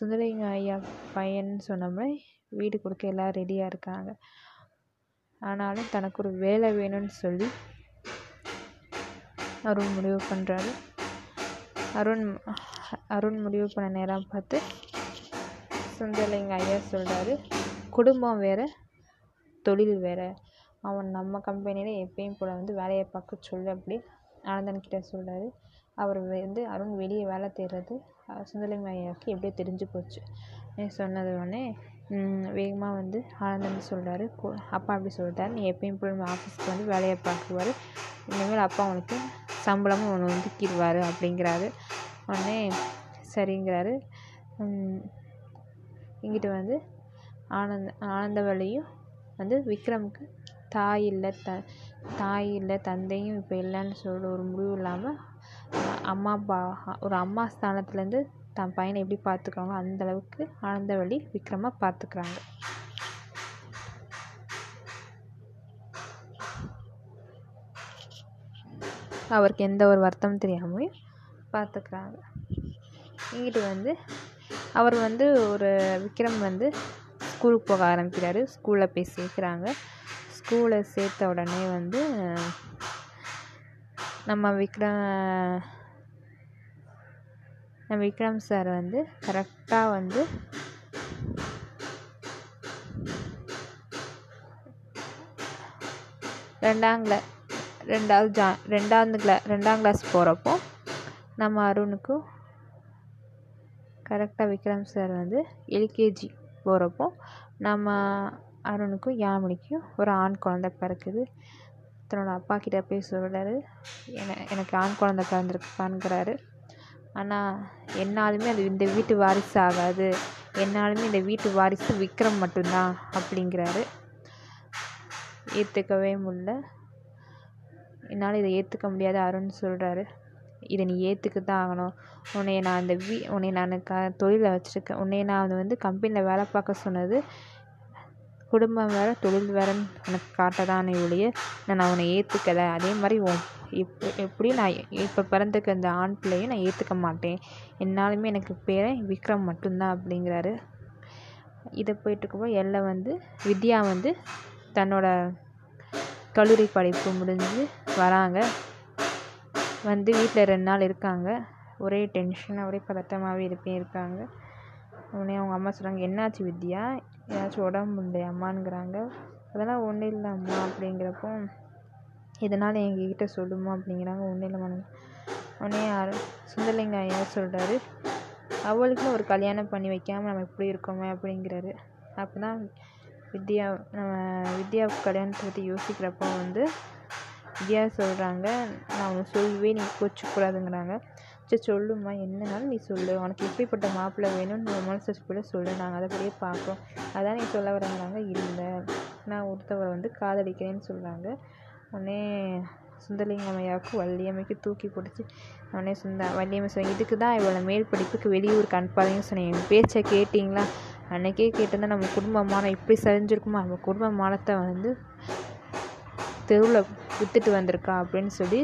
சுந்தரலிங்கம் ஐயா பையன் சொன்ன வீடு கொடுக்க எல்லாம் ரெடியாக இருக்காங்க. ஆனாலும் தனக்கு ஒரு வேலை வேணும்னு சொல்லி அருண் முடிவு பண்ணுறாரு அருண் அருண் முடிவு பண்ண நேரம் பார்த்து சுந்தரலிங்க ஐயா சொல்கிறாரு குடும்பம் வேறு தொழில் வேறு. அவன் நம்ம கம்பெனியில் எப்பயும் போல் வந்து வேலையை பார்க்க சொல்லு அப்படி ஆனந்தன்கிட்ட சொல்கிறாரு அவர் வந்து அருண் வெளியே வேலை தேடுறது சுந்தரலிங்க ஐயாவுக்கு எப்படியோ தெரிஞ்சு போச்சு. சொன்னது உடனே வேகமாக வந்து ஆனந்தன் சொல்கிறாரு அப்பா அப்படி சொல்லிட்டாரு. நீ எப்பயும் போல ஆஃபீஸ்க்கு வந்து வேலையை பார்க்குவார். இனிமேல் அப்பா அவனுக்கு சம்பளமும் ஒன்று ஒதுக்கிடுவார் அப்படிங்கிறாரு. உடனே சரிங்கிறாரு. இங்கிட்டு வந்து ஆனந்த ஆனந்தவள்ளியும் வந்து விக்ரமுக்கு தாய் இல்லை த தாய் இல்லை தந்தையும் இப்போ இல்லைன்னு சொல்ல ஒரு முடிவு இல்லாமல் அம்மா அப்பா ஒரு அம்மா ஸ்தானத்துலேருந்து தன் பையனை எப்படி பார்த்துக்குறாங்களோ அந்தளவுக்கு ஆனந்தவள்ளி விக்ரமை பார்த்துக்குறாங்க அவருக்கு எந்த ஒரு வருத்தமும் தெரியாமல் பார்த்துக்குறாங்க இங்கிட்டு வந்து அவர் வந்து ஒரு விக்ரம் வந்து ஸ்கூலுக்கு போக ஆரம்பிக்கிறார். ஸ்கூலில் போய் சேர்க்குறாங்க. ஸ்கூலில் சேர்த்த உடனே வந்து நம்ம விக்ரம் நம்ம விக்ரம் சார் வந்து கரெக்டாக வந்து ரெண்டாம் கிளா ரெண்டாவது ஜா ரெண்டாவது கிளா ரெண்டாம் கிளாஸ் போகிறப்போ நம்ம அருணுக்கும் கரெக்டாக விக்ரம் சார் வந்து எல்கேஜி போகிறப்போ நம்ம அருணுக்கும் யாமினிக்கும் ஒரு ஆண் குழந்த பிறக்குது. தன்னோட அப்பா கிட்ட போய் சொல்கிறாரு என எனக்கு ஆண் குழந்த பிறந்திருக்குப்பான்ங்கிறாரு ஆனால் என்னாலுமே அது இந்த வீட்டு வாரிசு ஆகாது என்னாலுமே இந்த வீட்டு வாரிசு விக்ரம் மட்டும்தான் அப்படிங்கிறாரு. ஏற்றுக்கவே முடில என்னால் இதை ஏற்றுக்க முடியாது அருண் சொல்கிறாரு இதை நீ ஏற்றுக்க தான் ஆகணும். உன்னைய நான் அந்த வீ உன்னை நான் க தொழிலில் வச்சுருக்கேன். உன்னைய நான் வந்து கம்பெனியில் வேலை பார்க்க சொன்னது குடும்பம் வேறு தொழில் வேறுன்னு உனக்கு காட்டதானே ஒழிய நான் உன்னை ஏற்றுக்கலை அதே மாதிரி உன் இப்போ எப்படியும் நான் இப்போ பிறந்திருக்க இந்த ஆண் பிள்ளையும் நான் ஏற்றுக்க மாட்டேன். என்னாலுமே எனக்கு பேரன் விக்ரம் மட்டும்தான் அப்படிங்கிறாரு. இதை போயிட்டுருக்கப்போ எல்லை வந்து வித்யா வந்து தன்னோட கல்லூரி படிப்பு முடிஞ்சு வராங்க. வந்து வீட்டில் ரெண்டு நாள் இருக்காங்க. ஒரே டென்ஷனாக ஒரே பதட்டமாகவே இருப்பே இருக்காங்க. உடனே அவங்க அம்மா சொல்கிறாங்க என்னாச்சு வித்யா? ஏதாச்சும் உடம்பு இல்லையா அம்மாங்கிறாங்க அதெல்லாம் ஒன்றும் இல்லை அம்மா அப்படிங்கிறப்போ இதனால் எங்ககிட்ட சொல்லுமா அப்படிங்கிறாங்க. ஒன்றும் இல்லைம்மா. உடனே யார் சுந்தரலிங்க ஐயா சொல்கிறாரு அவளுக்குன்னு ஒரு கல்யாணம் பண்ணி வைக்காமல் நம்ம எப்படி இருக்கோமே அப்படிங்கிறாரு. அப்போ தான் வித்யா நம்ம வித்யாவுக்கு கல்யாணத்தை பற்றி யோசிக்கிறப்போ வந்து வித்யா சொல்கிறாங்க நான் உனக்கு சொல்லவே நீ கோச்சிக்கூடாதுங்கிறாங்க சரி சொல்லுமா என்னன்னாலும் நீ சொல்லு. உனக்கு எப்படிப்பட்ட மாப்பிள்ளை வேணும்னு உன் கூட சொல்லு. நாங்கள் அதைப்படியே பார்க்குறோம் அதான் நீ சொல்ல வரேங்கிறாங்க இல்லை நான் ஒருத்தவரை வந்து காதலிக்கிறேன்னு சொல்கிறாங்க உடனே சுந்தரலிங்கம்மையாவுக்கு வள்ளியம்மைக்கு தூக்கி பிடிச்சி உடனே சுந்தா வள்ளியம்மை சொன்னேன் இதுக்கு தான் இவ்வளோ மேல் படிப்புக்கு வெளியூருக்கு அனுப்பாதீங்கன்னு சொன்னேன். என் பேச்சை கேட்டிங்களா? அன்றைக்கே கேட்டிருந்தா நம்ம குடும்ப மானம் இப்படி சரிஞ்சிருக்குமா? நம்ம குடும்ப மானத்தை வந்து தெருவில் விற்றுட்டு வந்திருக்கா அப்படின்னு சொல்லி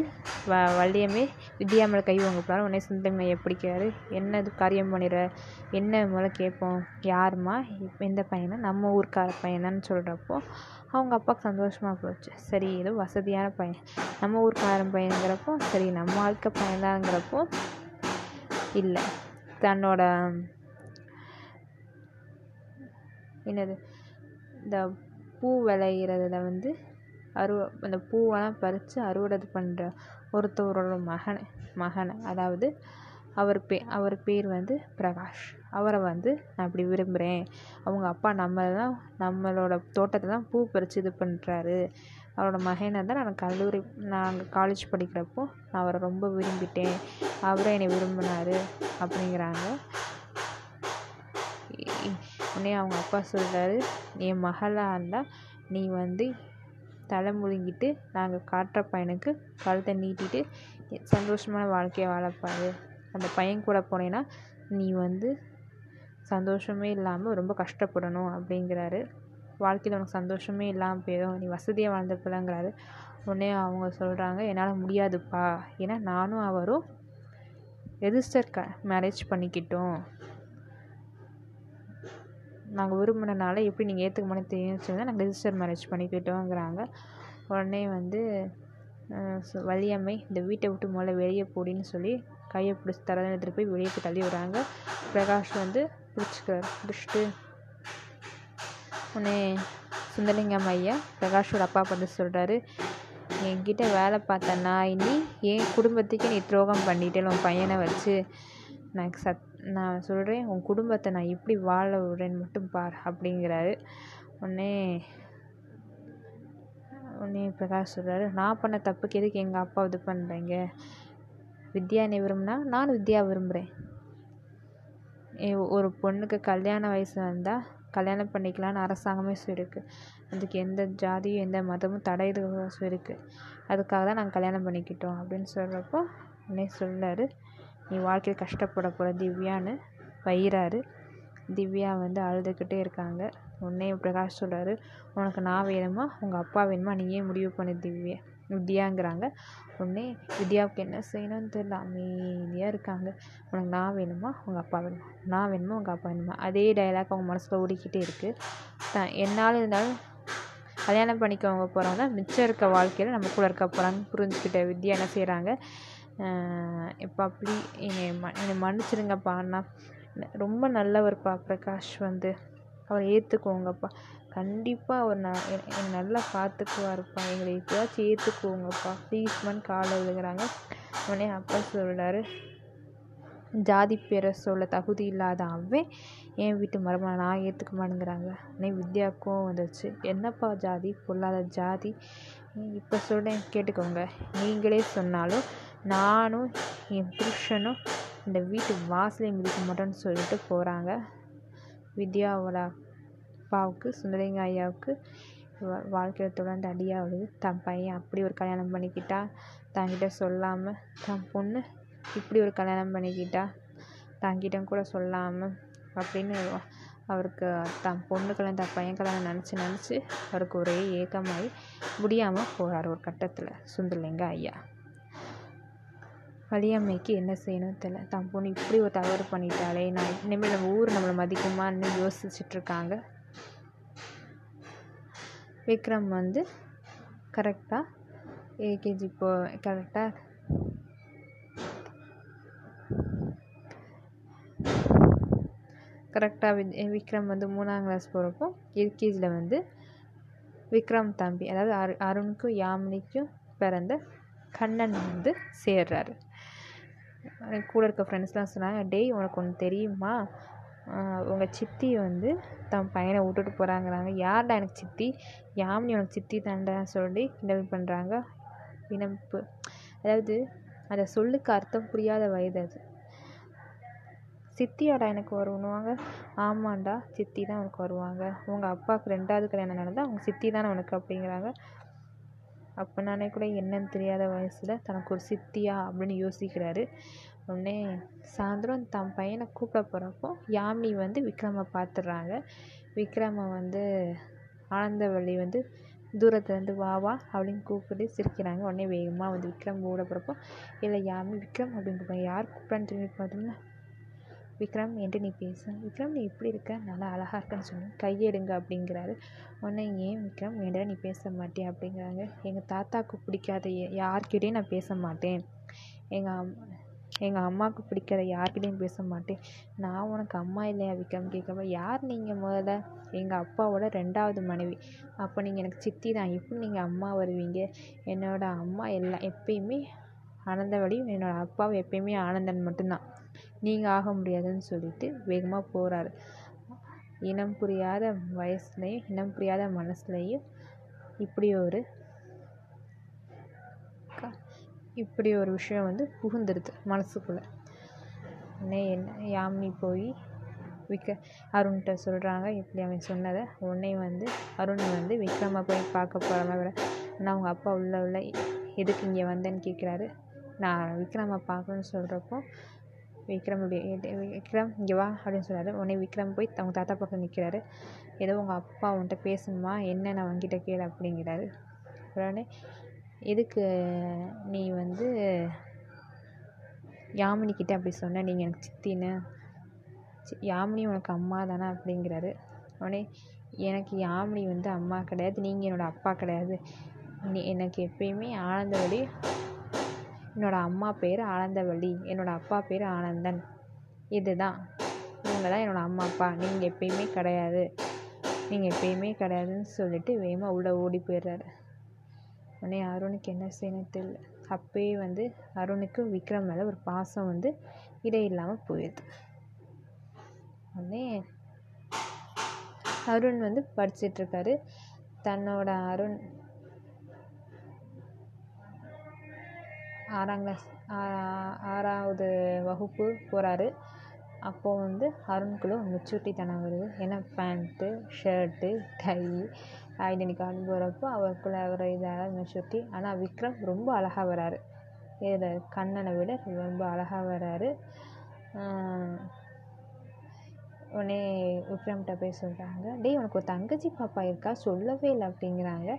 வ வள்ளியம்மே வித்யா கை வாங்க போகிறாரு உடனே சுந்தரமையை பிடிக்கிறாரு என்ன இது காரியம் பண்ணிடுற என்ன முதல்ல கேட்போம்? யாரும்மா? எந்த பையனா? நம்ம ஊருக்கார பையனான்னு சொல்கிறப்போ அவங்க அப்பாவுக்கு சந்தோஷமாக போச்சு. சரி ஏதோ வசதியான பையன். நம்ம ஊருக்காரன் பையனுங்கிறப்போ சரி நம்ம வாழ்க்கை பையன்தாங்கிறப்போ இல்லை. தன்னோட என்னது? இந்த பூ விளையிறதுல வந்து அறுவ அந்த பூவெல்லாம் பறித்து அறுவடை பண்ணுற ஒருத்தவரோட மகன் மகனை அதாவது அவர் பே அவர் பேர் வந்து பிரகாஷ். அவரை வந்து நான் இப்படி விரும்புகிறேன் அவங்க அப்பா நம்ம தான் நம்மளோட தோட்டத்தை தான் பூ பறித்து இது பண்ணுறாரு அவரோட மகனை தான் நான் கல்லூரி நாங்கள் காலேஜ் படிக்கிறப்போ நான் அவரை ரொம்ப விரும்பிட்டேன். அவரும் என்னை விரும்பினார் அப்படிங்கிறாங்க. உடனே அவங்க அப்பா சொல்கிறாரு என் மகளாக இருந்தால் நீ வந்து தலை முழுங்கிட்டு நாங்கள் காட்டுற பையனுக்கு கழுத்தை நீட்டிட்டு சந்தோஷமான வாழ்க்கையை வாழப்பாரு. அந்த பையன் கூட போனேன்னா நீ வந்து சந்தோஷமே இல்லாமல் ரொம்ப கஷ்டப்படணும் அப்படிங்கிறாரு. வாழ்க்கையில் உனக்கு சந்தோஷமே இல்லாமல் போயிடும் நீ வசதியாக வாழ்ந்த பிள்ளைங்கிறாரு உடனே அவங்க சொல்கிறாங்க என்னால் முடியாதுப்பா. ஏன்னா நானும் அவரும் ரெஜிஸ்டர் க மேரேஜ் பண்ணிக்கிட்டோம். நாங்கள் விரும்பினனால எப்படி நீங்கள் ஏற்றுக்க மாட்டேன்னு தெரியும்னு சொல்லி நாங்கள் ரெஜிஸ்டர் மேரேஜ் பண்ணிக்கிட்டோங்கிறாங்க. உடனே வந்து வள்ளியம்மை இந்த வீட்டை விட்டு முதல்ல வெளியே போடின்னு சொல்லி கையை பிடிச்சி தரதை எடுத்துகிட்டு போய் வெளியே போய் தள்ளி விடுறாங்க. பிரகாஷ் வந்து பிடிச்சிக்கிறார். பிடிச்சிட்டு உடனே சுந்தரலிங்கம் ஐயா பிரகாஷோட அப்பா பார்த்து சொல்கிறாரு என்கிட்ட வேலை பார்த்த நான் இனி என் குடும்பத்துக்கே நீ துரோகம் பண்ணிட்டேன் உன் பையனை வச்சு நான் சத் நான் சொல்கிறேன் உன் குடும்பத்தை நான் எப்படி வாழ விடுறேன்னு மட்டும் பார் அப்படிங்கிறாரு. உடனே உடனே பிரகாஷ் சொல்கிறாரு நான் பண்ண தப்புக்கு எதுக்கு எங்கள் அப்பா இது பண்ணுறீங்க வித்யா நீ விரும்புனா நானும் வித்யா விரும்புகிறேன் ஒரு பொண்ணுக்கு கல்யாண வயசு வந்தால் கல்யாணம் பண்ணிக்கலான்னு அரசாங்கமே சொல்லியிருக்கு அதுக்கு எந்த ஜாதியும் எந்த மதமும் தடை சொல்லியிருக்கு அதுக்காக தான் நாங்கள் கல்யாணம் பண்ணிக்கிட்டோம் அப்படின்னு சொல்கிறப்போ உடனே சொல்கிறாரு நீ வாழ்க்கையில் கஷ்டப்பட போகிற திவ்யான்னு வைகிறாரு திவ்யா வந்து அழுதுகிட்டே இருக்காங்க. உடனே பிரகாஷ் சொல்கிறாரு உனக்கு நான் வேணுமா? உங்கள் அப்பா வேணுமா? நீயே முடிவு பண்ணு திவ்யா வித்யாங்கிறாங்க உடனே வித்யாவுக்கு என்ன செய்யணும்னு தெரியல. அமைதியாக இருக்காங்க. உனக்கு நான் வேணுமா? உங்கள் அப்பா வேணுமா? நான் வேணுமா? உங்கள் அப்பா வேணுமா? அதே டைலாக் அவங்க மனசில் ஓடிக்கிட்டே இருக்குது த என்னால் இருந்தாலும் கல்யாணம் பண்ணிக்கவங்க போகிறவங்க மிச்சம் இருக்க வாழ்க்கையில் நம்ம கூட இருக்க போகிறாங்கன்னு புரிஞ்சுக்கிட்ட வித்யா என்ன செய்கிறாங்க இப்போ அப்படி என்னை ம என்னை மன்னிச்சிடுங்கப்பா அண்ணா ரொம்ப நல்லவர்ப்பா பிரகாஷ் வந்து. அவரை ஏற்றுக்கோங்கப்பா கண்டிப்பாக அவர் நான் என்னை நல்லா பார்த்துக்குவாருப்பா எங்களை எப்படியாச்சும் ஏற்றுக்கோங்கப்பா ப்ளீஸ்மன் காலை எழுதுகிறாங்க உடனே அப்பா சொல்கிறாரு ஜாதி பேரை சொல்ல தகுதி இல்லாத அவன் என் வீட்டு மருமகனை நான் ஏற்றுக்க மாட்டேங்கிறாங்க உடனே வித்யாவுக்கும் வந்துச்சு என்னப்பா ஜாதி? பொல்லாத ஜாதி. இப்போ சொல்கிறேன் கேட்டுக்கோங்க. நீங்களே சொன்னாலும் நானும் என் புருஷனும் இந்த வீட்டு வாசலையும் மிதிக்க மாட்டோன்னு சொல்லிட்டு போகிறாங்க வித்யாவோட அப்பாவுக்கு சுந்தரலிங்க ஐயாவுக்கு வாழ்க்கையில் தொடர்ந்து அடியாக விழுது தன் பையன் அப்படி ஒரு கல்யாணம் பண்ணிக்கிட்டா தன்கிட்ட சொல்லாமல் தன் பொண்ணு இப்படி ஒரு கல்யாணம் பண்ணிக்கிட்டா தன்கிட்ட கூட சொல்லாமல் அப்படின்னு அவருக்கு தன் பொண்ணு கல்யாணம் தன் பையன் கல்யாணம் நினச்சி நினச்சி அவருக்கு ஒரே ஏக்கமாகி முடியாமல் போகிறார் ஒரு கட்டத்தில் சுந்தரலிங்க ஐயா. வலியம்மைக்கு என்ன செய்யணும் தெரியல. தான் பொண்ணு இப்படி ஒரு தவறு பண்ணிட்டாலே நான் இனிமேல் நம்ம ஊர் நம்மளை மதிக்குமான்னு யோசிச்சுட்ருக்காங்க. விக்ரம் வந்து கரெக்டாக ஏகேஜி போ கரெக்டாக கரெக்டாக வி விக்ரம் வந்து மூணாம் கிளாஸ் போகிறப்போ எல்கேஜியில் வந்து விக்ரம் தம்பி அதாவது அரு அருணுக்கும் யாமினிக்கும் பிறந்த கண்ணன் வந்து சேர்றாரு. கூட இருக்க ஃப்ரெண்ட்ஸ்லாம் சொன்னாங்க டேய் உனக்கு ஒன்று தெரியுமா? உங்கள் சித்தி வந்து தன் பையனை விட்டுட்டு போகிறாங்கிறாங்க யார்டா எனக்கு சித்தி? யாமினி உனக்கு சித்தி தாண்டான்னு சொல்லி கிண்டல் பண்ணுறாங்க வினப்பு. அதாவது அந்த சொல்லுக்கு அர்த்தம் புரியாத வயது அது. சித்தியாடா எனக்கு வருவாங்க? ஆமாண்டா சித்தி தான் உனக்கு வருவாங்க. உங்கள் அப்பாவுக்கு ரெண்டாவது கல்யாணம் நடந்தால் அவங்க சித்தி தானே உனக்கு? அப்படிங்கிறாங்க. அப்போ நானே கூட என்னன்னு தெரியாத வயசில் தனக்கு ஒரு சித்தியா? அப்படின்னு யோசிக்கிறாரு. உடனே சாயந்தரம் தன் பையனை கூப்பிட போகிறப்போ யாமினி வந்து விக்ரமை பார்த்துடுறாங்க விக்ரமை வந்து ஆனந்தவள்ளி வந்து தூரத்துலேருந்து வா வா அப்படின்னு கூப்பிட்டு சிரிக்கிறாங்க. உடனே வேகமாக வந்து விக்ரம் ஓட போகிறப்போ இல்லை யாமினி விக்ரம் அப்படின்னு கூப்பிட்றாங்க யார் கூப்பிட்றான்னு திரும்பி பார்த்தோம்னா விக்ரம் என்று நீ பேசு. விக்ரம் நீ எப்படி இருக்க? நல்லா அழகாக இருக்கன்னு சொன்னி கையெடுங்க அப்படிங்கிறாரு. உடனே ஏன் விக்ரம் வேண்டாம் நீ பேச மாட்டேன் அப்படிங்கிறாங்க. எங்கள் தாத்தாவுக்கு பிடிக்காத யார்கிட்டையும் நான் பேச மாட்டேன். எங்கள் அம் எங்கள் அம்மாவுக்கு பிடிக்காத யார்கிட்டையும் பேச மாட்டேன். நான் உனக்கு அம்மா இல்லையா விக்ரம்? கேட்கப்ப யார் நீங்கள் முதல்ல? எங்கள் அப்பாவோட ரெண்டாவது மனைவி. அப்போ நீங்கள் எனக்கு சித்தி தான். எப்படி நீங்கள் அம்மா வருவீங்க? என்னோடய அம்மா எல்லாம் எப்பயுமே ஆனந்தவழியும் என்னோடய அப்பாவும் எப்பயுமே ஆனந்தன் மட்டும்தான். நீங்கள் ஆக முடியாதுன்னு சொல்லிட்டு வேகமாக போகிறாரு இனம் புரியாத வயசுலேயும் இனம் புரியாத மனசுலேயும் இப்படி ஒரு இப்படி ஒரு விஷயம் வந்து புகுந்துடுது மனசுக்குள்ளே. உடனே என்ன? யாமினி போய் விக்க அருண்கிட்ட சொல்கிறாங்க இப்படி அவன் சொன்னதை உடனே வந்து அருண் வந்து விக்ரமை போய் பார்க்க போகிற மாதிரி ஆனால் அவங்க அப்பா உள்ள உள்ள எதுக்கு இங்கே வந்தேன்னு கேட்குறாரு நான் விக்ரமை பார்க்கணுன்னு சொல்கிறப்போ விக்ரம் விக்ரம் இங்கே வா அப்படின்னு சொல்கிறாரு உடனே விக்ரம் போய் அவங்க தாத்தா பக்கம் நிற்கிறாரு ஏதோ உங்கள் அப்பா உன்கிட்ட பேசணுமா? என்ன நான் அவன்கிட்ட கேளு அப்படிங்கிறாரு. உடனே எதுக்கு நீ வந்து யாமினிக்கிட்ட அப்படி சொன்னேன் நீங்கள் எனக்கு சித்தின்னு. சி யாமினி உனக்கு அம்மா தானே அப்படிங்கிறாரு. உடனே எனக்கு யாமினி வந்து அம்மா கிடையாது நீங்கள் என்னோடய அப்பா கிடையாது. நீ எனக்கு எப்பயுமே ஆனந்தவழி என்னோடய அம்மா பேர் ஆனந்தவழி என்னோடய அப்பா பேர் ஆனந்தன். இதுதான். இவங்க தான் என்னோடய அம்மா அப்பா. நீங்கள் எப்பயுமே கிடையாது. நீங்கள் எப்பயுமே கிடையாதுன்னு சொல்லிட்டு வேகமாக உள்ளே ஓடி போயிடுறாரு. உடனே அருணுக்கு என்ன செய்யணும் தெரியல. அப்பயே வந்து அருணுக்கு விக்ரம் மேலே ஒரு பாசம் வந்து இடையில்லாமல் போயிடுது. உடனே அருண் வந்து படிச்சிட்ருக்காரு தன்னோட அருண் ஆறாம் கிளாஸ் ஆறாவது வகுப்பு போகிறாரு அப்போது வந்து அருணுக்குள்ள மெச்சூரிட்டி தனம் வருது. ஏன்னா pant shirt tie identity card போகிறப்போ அவருக்குள்ளே ஒரு இதாக மெச்சூரிட்டி ஆனால் விக்ரம் ரொம்ப அழகாக வராரு. இதில் கண்ணனை விட ரொம்ப அழகாக வராரு. உடனே விக்ரம்கிட்ட போய் சொல்கிறாங்க டேய் உனக்கு ஒரு தங்கச்சி பாப்பா இருக்கா? சொல்லவே இல்லை. அப்படிங்கிறாங்க.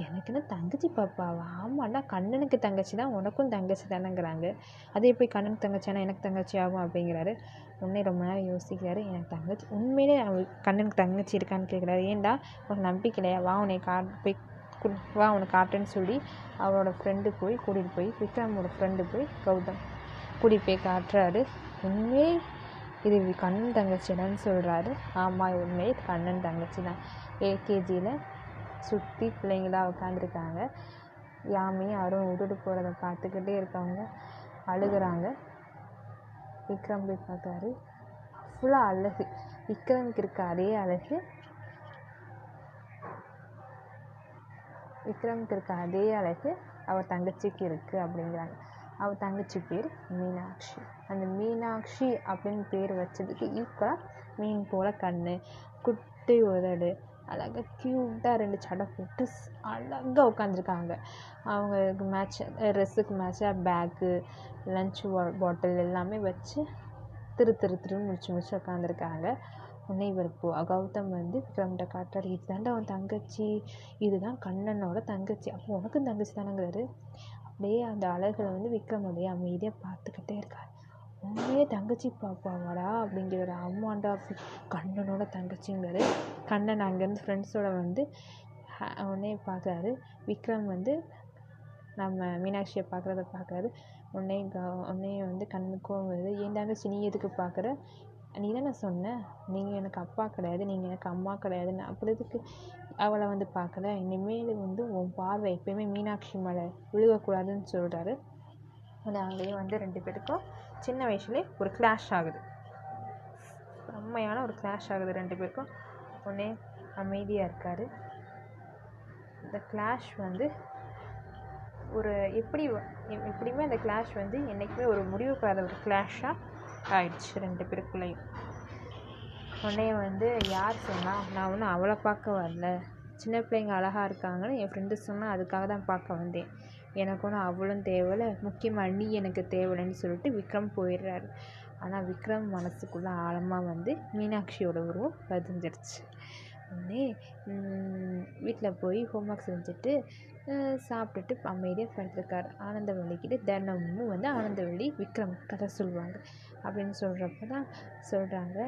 எனக்குன்னு தங்கச்சி பாப்பாவா? ஆமாண்டா கண்ணனுக்கு தங்கச்சி தான் உனக்கும் தங்கச்சி தானேங்கிறாங்க அது எப்படி கண்ணனுக்கு தங்கச்சியானா எனக்கு தங்கச்சி ஆகும் அப்படிங்கிறாரு. உடனே ரொம்ப நேரம் யோசிக்கிறாரு. எனக்கு தங்கச்சி உண்மையிலே கண்ணனுக்கு தங்கச்சி இருக்கான்னு கேட்குறாரு ஏன்டா உனக்கு நம்பிக்கை இல்லையா வா உன்னை கா போய் வா உனக்கு காட்டுன்னு சொல்லி அவரோட ஃப்ரெண்டு போய் கூட்டிகிட்டு போய் விக்ரமோட ஃப்ரெண்டு போய் கௌதம் கூட்டிகிட்டு போய் காட்டுறாரு. உண்மையே இது கண்ணன் தங்கச்சிடன்னு சொல்கிறாரு ஆமாம் உண்மையே கண்ணன் தங்கச்சி தான் ஏகேஜியில் சுற்றி பிள்ளைங்களாக உட்காந்துருக்காங்க யாமே யாரும் விட்டுட்டு போகிறத பார்த்துக்கிட்டே இருக்கவங்க அழுகுறாங்க. விக்ரம் போய் பார்த்தாரு ஃபுல்லாக அழகு. விக்ரமுக்கு இருக்க அதே அழகு. விக்ரமுக்கு இருக்க அதே அழகு அவர் தங்கச்சிக்கு இருக்குது அப்படிங்கிறாங்க. அவள் தங்கச்சி பேர் மீனாட்சி. அந்த மீனாட்சி அப்படின்னு பேர் வச்சதுக்கு ஈக்குவலாக மீன் போல் கண் குட்டி உதடு அழகாக க்யூட்டாக ரெண்டு சடை போட்டு அழகாக உட்காந்துருக்காங்க அவங்களுக்கு மேட்ச் ட்ரெஸ்ஸுக்கு மேட்சாக பேக்கு லன்ச் பாட்டில் எல்லாமே வச்சு திரு திரு திருன்னு முடிச்சு முடிச்சு உட்காந்துருக்காங்க உடனே இவர் போ கௌதம் வந்து விக்ரம்கிட்ட காட்டுறாரு இதுதான்டா அவன் தங்கச்சி. இதுதான் கண்ணனோட தங்கச்சி. அப்போ உனக்கும் தங்கச்சி தானேங்கிறாரு. அப்படியே அந்த அழகில் வந்து விக்ரம் அப்படியே அமைதியாக பார்த்துக்கிட்டே இருக்கார். உண்மையே தங்கச்சி பாப்பாவாடா அப்படிங்கிற ஒரு அம்மாண்டா கண்ணனோட தங்கச்சிங்கிறாரு. கண்ணன் அங்கேருந்து ஃப்ரெண்ட்ஸோட வந்து உடனே பார்க்குறாரு. விக்ரம் வந்து நம்ம மீனாட்சியை பார்க்குறத பார்க்குறாரு. உடனே க உடனே வந்து கண்ணுக்கும் வருது ஏன் தங்கச்சி நீ எதுக்கு பார்க்குற? நீ தானே சொன்ன. நீங்கள் எனக்கு அப்பா கிடையாது. நீங்கள் எனக்கு அம்மா கிடையாதுன்னு அப்படி எதுக்கு அவளை வந்து பார்க்கல இனிமேல் வந்து உன் பார்வை எப்பயுமே மீனாட்சி மேலே விழுகக்கூடாதுன்னு சொல்கிறாரு அது அங்கேயும் வந்து ரெண்டு பேருக்கும் சின்ன வயசுலேயே ஒரு கிளாஷ் ஆகுது. செம்மையான ஒரு கிளாஷ் ஆகுது ரெண்டு பேருக்கும். உடனே அமைதியாக இருக்கார். இந்த கிளாஷ் வந்து ஒரு எப்படி எப்படியுமே அந்த கிளாஷ் வந்து என்றைக்குமே ஒரு முடிவு பெறாத ஒரு கிளாஷாக ஆயிடுச்சு ரெண்டு பேருக்குள்ளேயும். உடனே வந்து யார் சொன்னால் நான் ஒன்றும் அவளை பார்க்க வரல. சின்ன பிள்ளைங்க அழகாக இருக்காங்கன்னு என் ஃப்ரெண்டு சொன்னால் அதுக்காக தான் பார்க்க வந்தேன். எனக்கு ஒன்றும் அவளும் தேவையில்ல. முக்கியமாக நீ எனக்கு தேவையில்லைன்னு சொல்லிட்டு விக்ரம் போயிடுறாரு. ஆனால் விக்ரம் மனசுக்குள்ளே ஆழமாக வந்து மீனாட்சியோட உருவம் பதிஞ்சிருச்சு. உடனே வீட்டில் போய் ஹோம் ஒர்க் செஞ்சுட்டு சாப்பிட்டுட்டு அமைதியாக படுத்துருக்காரு. ஆனந்தவள்ளிக்கிட்ட தினமும் வந்து ஆனந்தவள்ளி விக்ரம் கதை சொல்லுவாங்க. அப்படின்னு சொல்கிறப்ப தான் சொல்கிறாங்க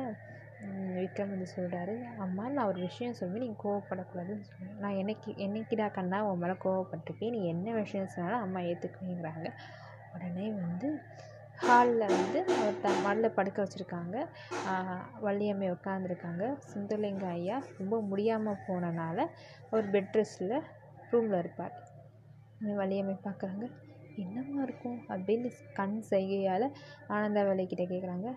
விக்ரம் வந்து சொல்கிறாரு அம்மா நான் ஒரு விஷயம் சொல்லுவேன் நீங்கள் கோவப்படக்கூடாதுன்னு சொல்லுவேன். நான் என்னைக்கு என்னைக்கிடா கண்ணா உன் மேலே கோவப்பட்டிருக்கேன். நீ என்ன விஷயம் சொன்னாலும் அம்மா ஏற்றுக்குவேங்கிறாங்க உடனே வந்து ஹாலில் வந்து அவர் த மடில் படுக்க வச்சுருக்காங்க. வள்ளியம்மை உட்காந்துருக்காங்க சுந்தரலிங்க ஐயா ரொம்ப முடியாமல் போனனால ஒரு பெட் ரெஸ்ட்டில் ரூமில் இருப்பார். வள்ளியம்மை பார்க்குறாங்க என்னம்மா இருக்கும்? அப்படின்னு கண் செய்கையால் ஆனந்த வேலைக்கிட்ட கேட்குறாங்க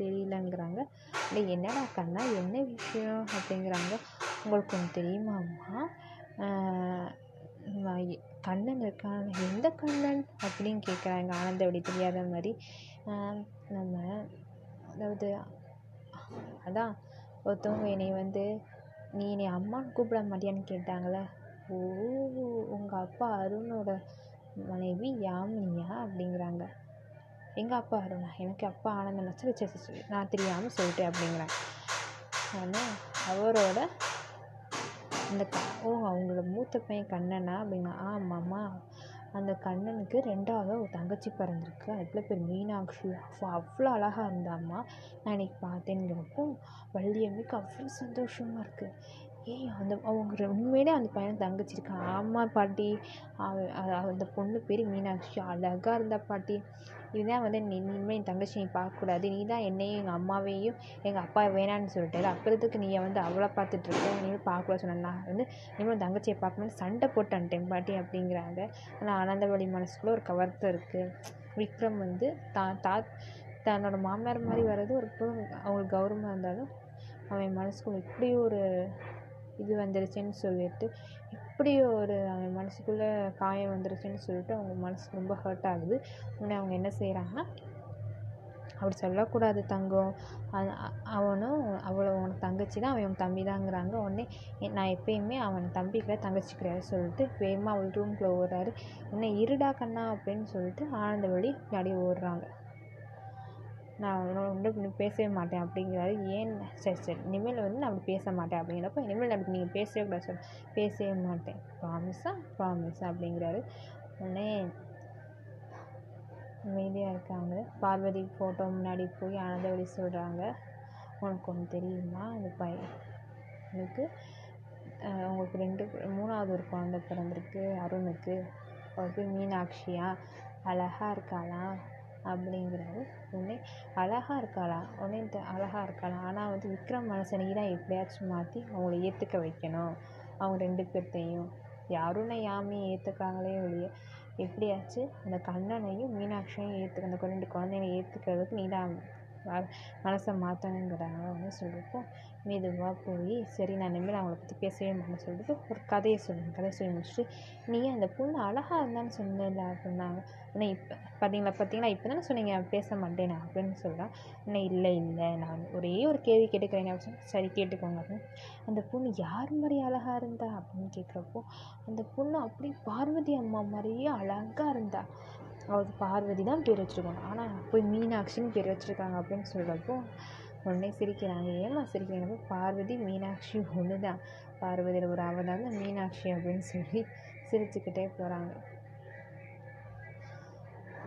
தெரியலங்கிறாங்க. இல்லை என்னடா கண்ணா என்ன விஷயம் அப்படிங்கிறாங்க. உங்களுக்கு ஒன்று தெரியுமாம்மா? கண்ணன் இருக்கான். எந்த கண்ணன் அப்படின்னு கேட்குறாங்க ஆனந்தவடி தெரியாத மாதிரி. நம்ம அதாவது அதான் ஒருத்தவங்க என்னை வந்து நீ என்னை அம்மான்னு கூப்பிட மாட்டியான்னு கேட்டாங்களே? ஓ உங்கள் அப்பா அருணோட மனைவி யாமினியா அப்படிங்கிறாங்க. எங்கள் அப்பா அருணா எனக்கு அப்பா ஆனந்தம் சரி சரி சரி நான் தெரியாமல் சொல்லிட்டேன் அப்படிங்கிறேன் ஆனால் அவரோட அந்த க ஓ அவங்களோட மூத்த பையன் கண்ணனா? அப்படின்னா ஆமாம்மா அந்த கண்ணனுக்கு ரெண்டாவது ஒரு தங்கச்சி பிறந்திருக்கு. எவ்வளோ பேர் மீனாட்சி. அப்போ அவ்வளோ அழகாக இருந்தாம்மா. நான் இன்னைக்கு பார்த்தேங்கிறப்போ வள்ளியம்மைக்கு அவ்வளோ சந்தோஷமாக இருக்குது ஏய் அந்த அவங்க உண்மையிலே அந்த பையன் தங்கச்சி இருக்கா ஆமாம் பாட்டி. அவ- அந்த பொண்ணு பேர் மீனாட்சி. அழகாக இருந்தா பாட்டி. இதுதான் வந்து நீ இனிமேல் என் தங்கச்சியை நீ பார்க்கக்கூடாது. நீ தான் என்னையும் எங்கள் அம்மாவையும் எங்கள் அப்பா வேணான்னு சொல்லிட்டு அப்புறத்துக்கு நீ வந்து அவளை பார்த்துட்ருக்க இனிமேல் பார்க்கக்கூடாது சொன்னேன் நான் வந்து இனிமேல் தங்கச்சியை பார்க்கணும்னு சண்டை போட்டேன்ட்டேன் பாட்டி அப்படிங்கிறாங்க. ஆனால் ஆனந்தவழி மனசுக்குள்ளே ஒரு கவர்த்தம் இருக்குது விக்ரம் வந்து தா தா தன்னோட மாமனார் மாதிரி வர்றது ஒரு அவங்களுக்கு கௌரவமாக இருந்தாலும் அவன் மனசுக்குள்ள இப்படி ஒரு இது வந்துருச்சுன்னு சொல்லிட்டு இப்படி ஒரு அவன் மனசுக்குள்ளே காயம் வந்துருச்சுன்னு சொல்லிட்டு அவங்க மனசு ரொம்ப ஹர்ட் ஆகுது. உடனே அவங்க என்ன செய்கிறாங்கன்னா அப்படி சொல்லக்கூடாது தங்கம். அவனும் அவளை உனக்கு தங்கச்சி தான் அவன் உன் தம்பி தாங்கிறாங்க உடனே நான் எப்பயுமே அவன் தம்பி கிடையாது தங்கச்சி கிடையாது சொல்லிட்டு வேகமாக அவள் ரூம்குள்ளே ஓடுறாரு. உடனே இருடா கண்ணா அப்படின்னு சொல்லிட்டு ஆனந்தவழி பின்னாடி ஓடுறாங்க. நான் உன்னோட வந்து பேசவே மாட்டேன் அப்படிங்கிறாரு. ஏன்? சரி சரி. இனிமேல் வந்து நான் அப்படி பேச மாட்டேன் அப்படிங்கிறப்ப இனிமேல் அப்படி நீங்கள் பேசவே கூடாது சார். பேசவே மாட்டேன். ப்ராமிஸா ப்ராமிஸ் அப்படிங்கிறாரு. உடனே அமைதியாக இருக்காங்க. பார்வதி ஃபோட்டோ முன்னாடி போய் ஆனந்தவழி சொல்கிறாங்க உனக்கு ஒன்று தெரியுமா? அந்த பையன் உங்களுக்கு ரெண்டு மூணாவது ஒரு குழந்தை பிறந்திருக்கு. அருணுக்கு. அவள் பேர் மீனாட்சியா? அழகா இருக்காளாம். அப்படிங்கிறாரு. உடனே அழகாக இருக்காளா? உடனே இந்த அழகாக இருக்காளா? ஆனால் வந்து விக்ரம் மனசை நீ தான் எப்படியாச்சும் மாற்றி அவங்கள ஏற்றுக்க வைக்கணும். அவங்க ரெண்டு பேர்த்தையும். யாரும் யாமே ஏற்றுக்காங்களே ஒழிய எப்படியாச்சும் அந்த கண்ணனையும் மீனாட்சியையும் ஏற்றுக்க அந்த ரெண்டு குழந்தைங்கள ஏற்றுக்கிறதுக்கு நீ தான் மனசை மாற்றணுங்கிறாங்க அப்படின்னு சொல்லிட்டு மெதுவாக போய் சரி நான் இனிமேல் அவங்கள பற்றி பேசவே மாட்டேன்னு சொல்லிட்டு ஒரு கதையை சொல்லுங்க. கதையை சொல்லி முடிச்சுட்டு நீ அந்த பொண்ணு அழகாக இருந்தான்னு சொன்னல அப்படின்னாங்க ஆனால் இப்போ பார்த்தீங்களா பார்த்தீங்களா இப்போ தானே சொன்னீங்க பேச மாட்டேன் அப்படின்னு சொல்கிறேன் இன்னும் இல்லை இல்லை நான் ஒரே ஒரு கேள்வி கேட்டுக்கிறேன். அப்படின்னு சொன்னேன். சரி கேட்டுக்கோங்க. அப்படின்னு. அந்த பொண்ணு யார் மாதிரி அழகாக இருந்தா அப்படின்னு கேட்குறப்போ அந்த பொண்ணு அப்படியே பார்வதி அம்மா மாதிரியே அழகாக இருந்தா. அவளுக்கு பார்வதி தான் பேர் வச்சுருக்கோம். ஆனால் போய் மீனாட்சின்னு பேர் வச்சுருக்காங்க அப்படின்னு சொல்கிறப்போ உடனே சிரிக்கிறாங்க. ஏமா சிரிக்கிறீங்க? பார்வதி மீனாட்சி ஒன்று தான் பார்வதியில் ஒரு அவதாரம் மீனாட்சி அப்படின்னு சொல்லி சிரிச்சுக்கிட்டே போகிறாங்க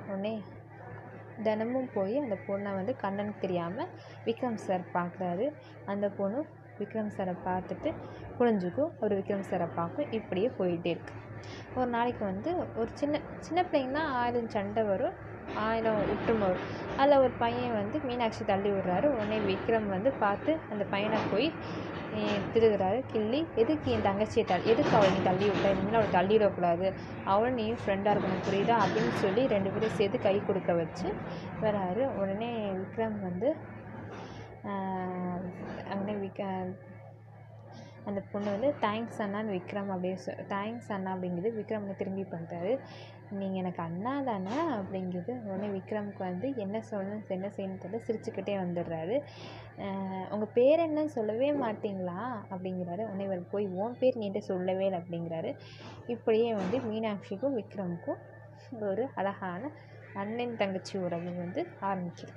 உடனே தினமும் போய் அந்த பொண்ணை வந்து கண்ணனுக்கு தெரியாமல் விக்ரம் சார் பார்க்குறாரு. அந்த பொண்ணு விக்ரம் சாரை பார்த்துட்டு குனிஞ்சுக்கும் ஒரு விக்ரம் சாரை பார்க்கும். இப்படியே போயிட்டே இருக்கு. ஒரு நாளைக்கு வந்து ஒரு சின்ன சின்ன பிள்ளைங்கன்னா ஆயிரம் சண்டை வரும். ஆயிரம் ஒற்றுமை அதில் ஒரு பையன் வந்து மீனாட்சி தள்ளி விடுறாரு. உடனே விக்ரம் வந்து பார்த்து அந்த பையனை போய் திருகிறாரு திருகுறாரு கிள்ளி. எதுக்கு என் தங்கச்சியை தள்ளி எதுக்கு அவளை நீ தள்ளி விட்ட? இனிமேல் அவளை தள்ளி விடக்கூடாது அவளும் நீயும் ஃப்ரெண்டாக இருக்கணும். புரியுதா? அப்படின்னு சொல்லி ரெண்டு பேரும் சேர்த்து கை கொடுக்க வச்சு வராரு. உடனே விக்ரம் வந்து உடனே விக் அந்த பொண்ணு வந்து தேங்க்ஸ் அண்ணான்னு விக்ரம் அப்படியே சொ தேங்க்ஸ் அண்ணா அப்படிங்கிறது விக்ரம் வந்து திரும்பி பண்ணுறாரு நீங்கள் எனக்கு அண்ணா தானே? அப்படிங்குது. உடனே விக்ரமுக்கு வந்து என்ன சொல்லணும் என்ன செய்யணும்னு தெரியல சிரிச்சுக்கிட்டே வந்துடுறாரு. உங்கள் பேர் என்னன்னு சொல்லவே மாட்டிங்களா? அப்படிங்கிறாரு. உடனே இவர் போய் உன் பேர் நீண்ட சொல்லவே இல்லை அப்படிங்கிறாரு. இப்படியே வந்து மீனாட்சிக்கும் விக்ரமுக்கும் ஒரு அழகான அண்ணன் தங்கச்சி உறவு வந்து ஆரம்பிக்குது.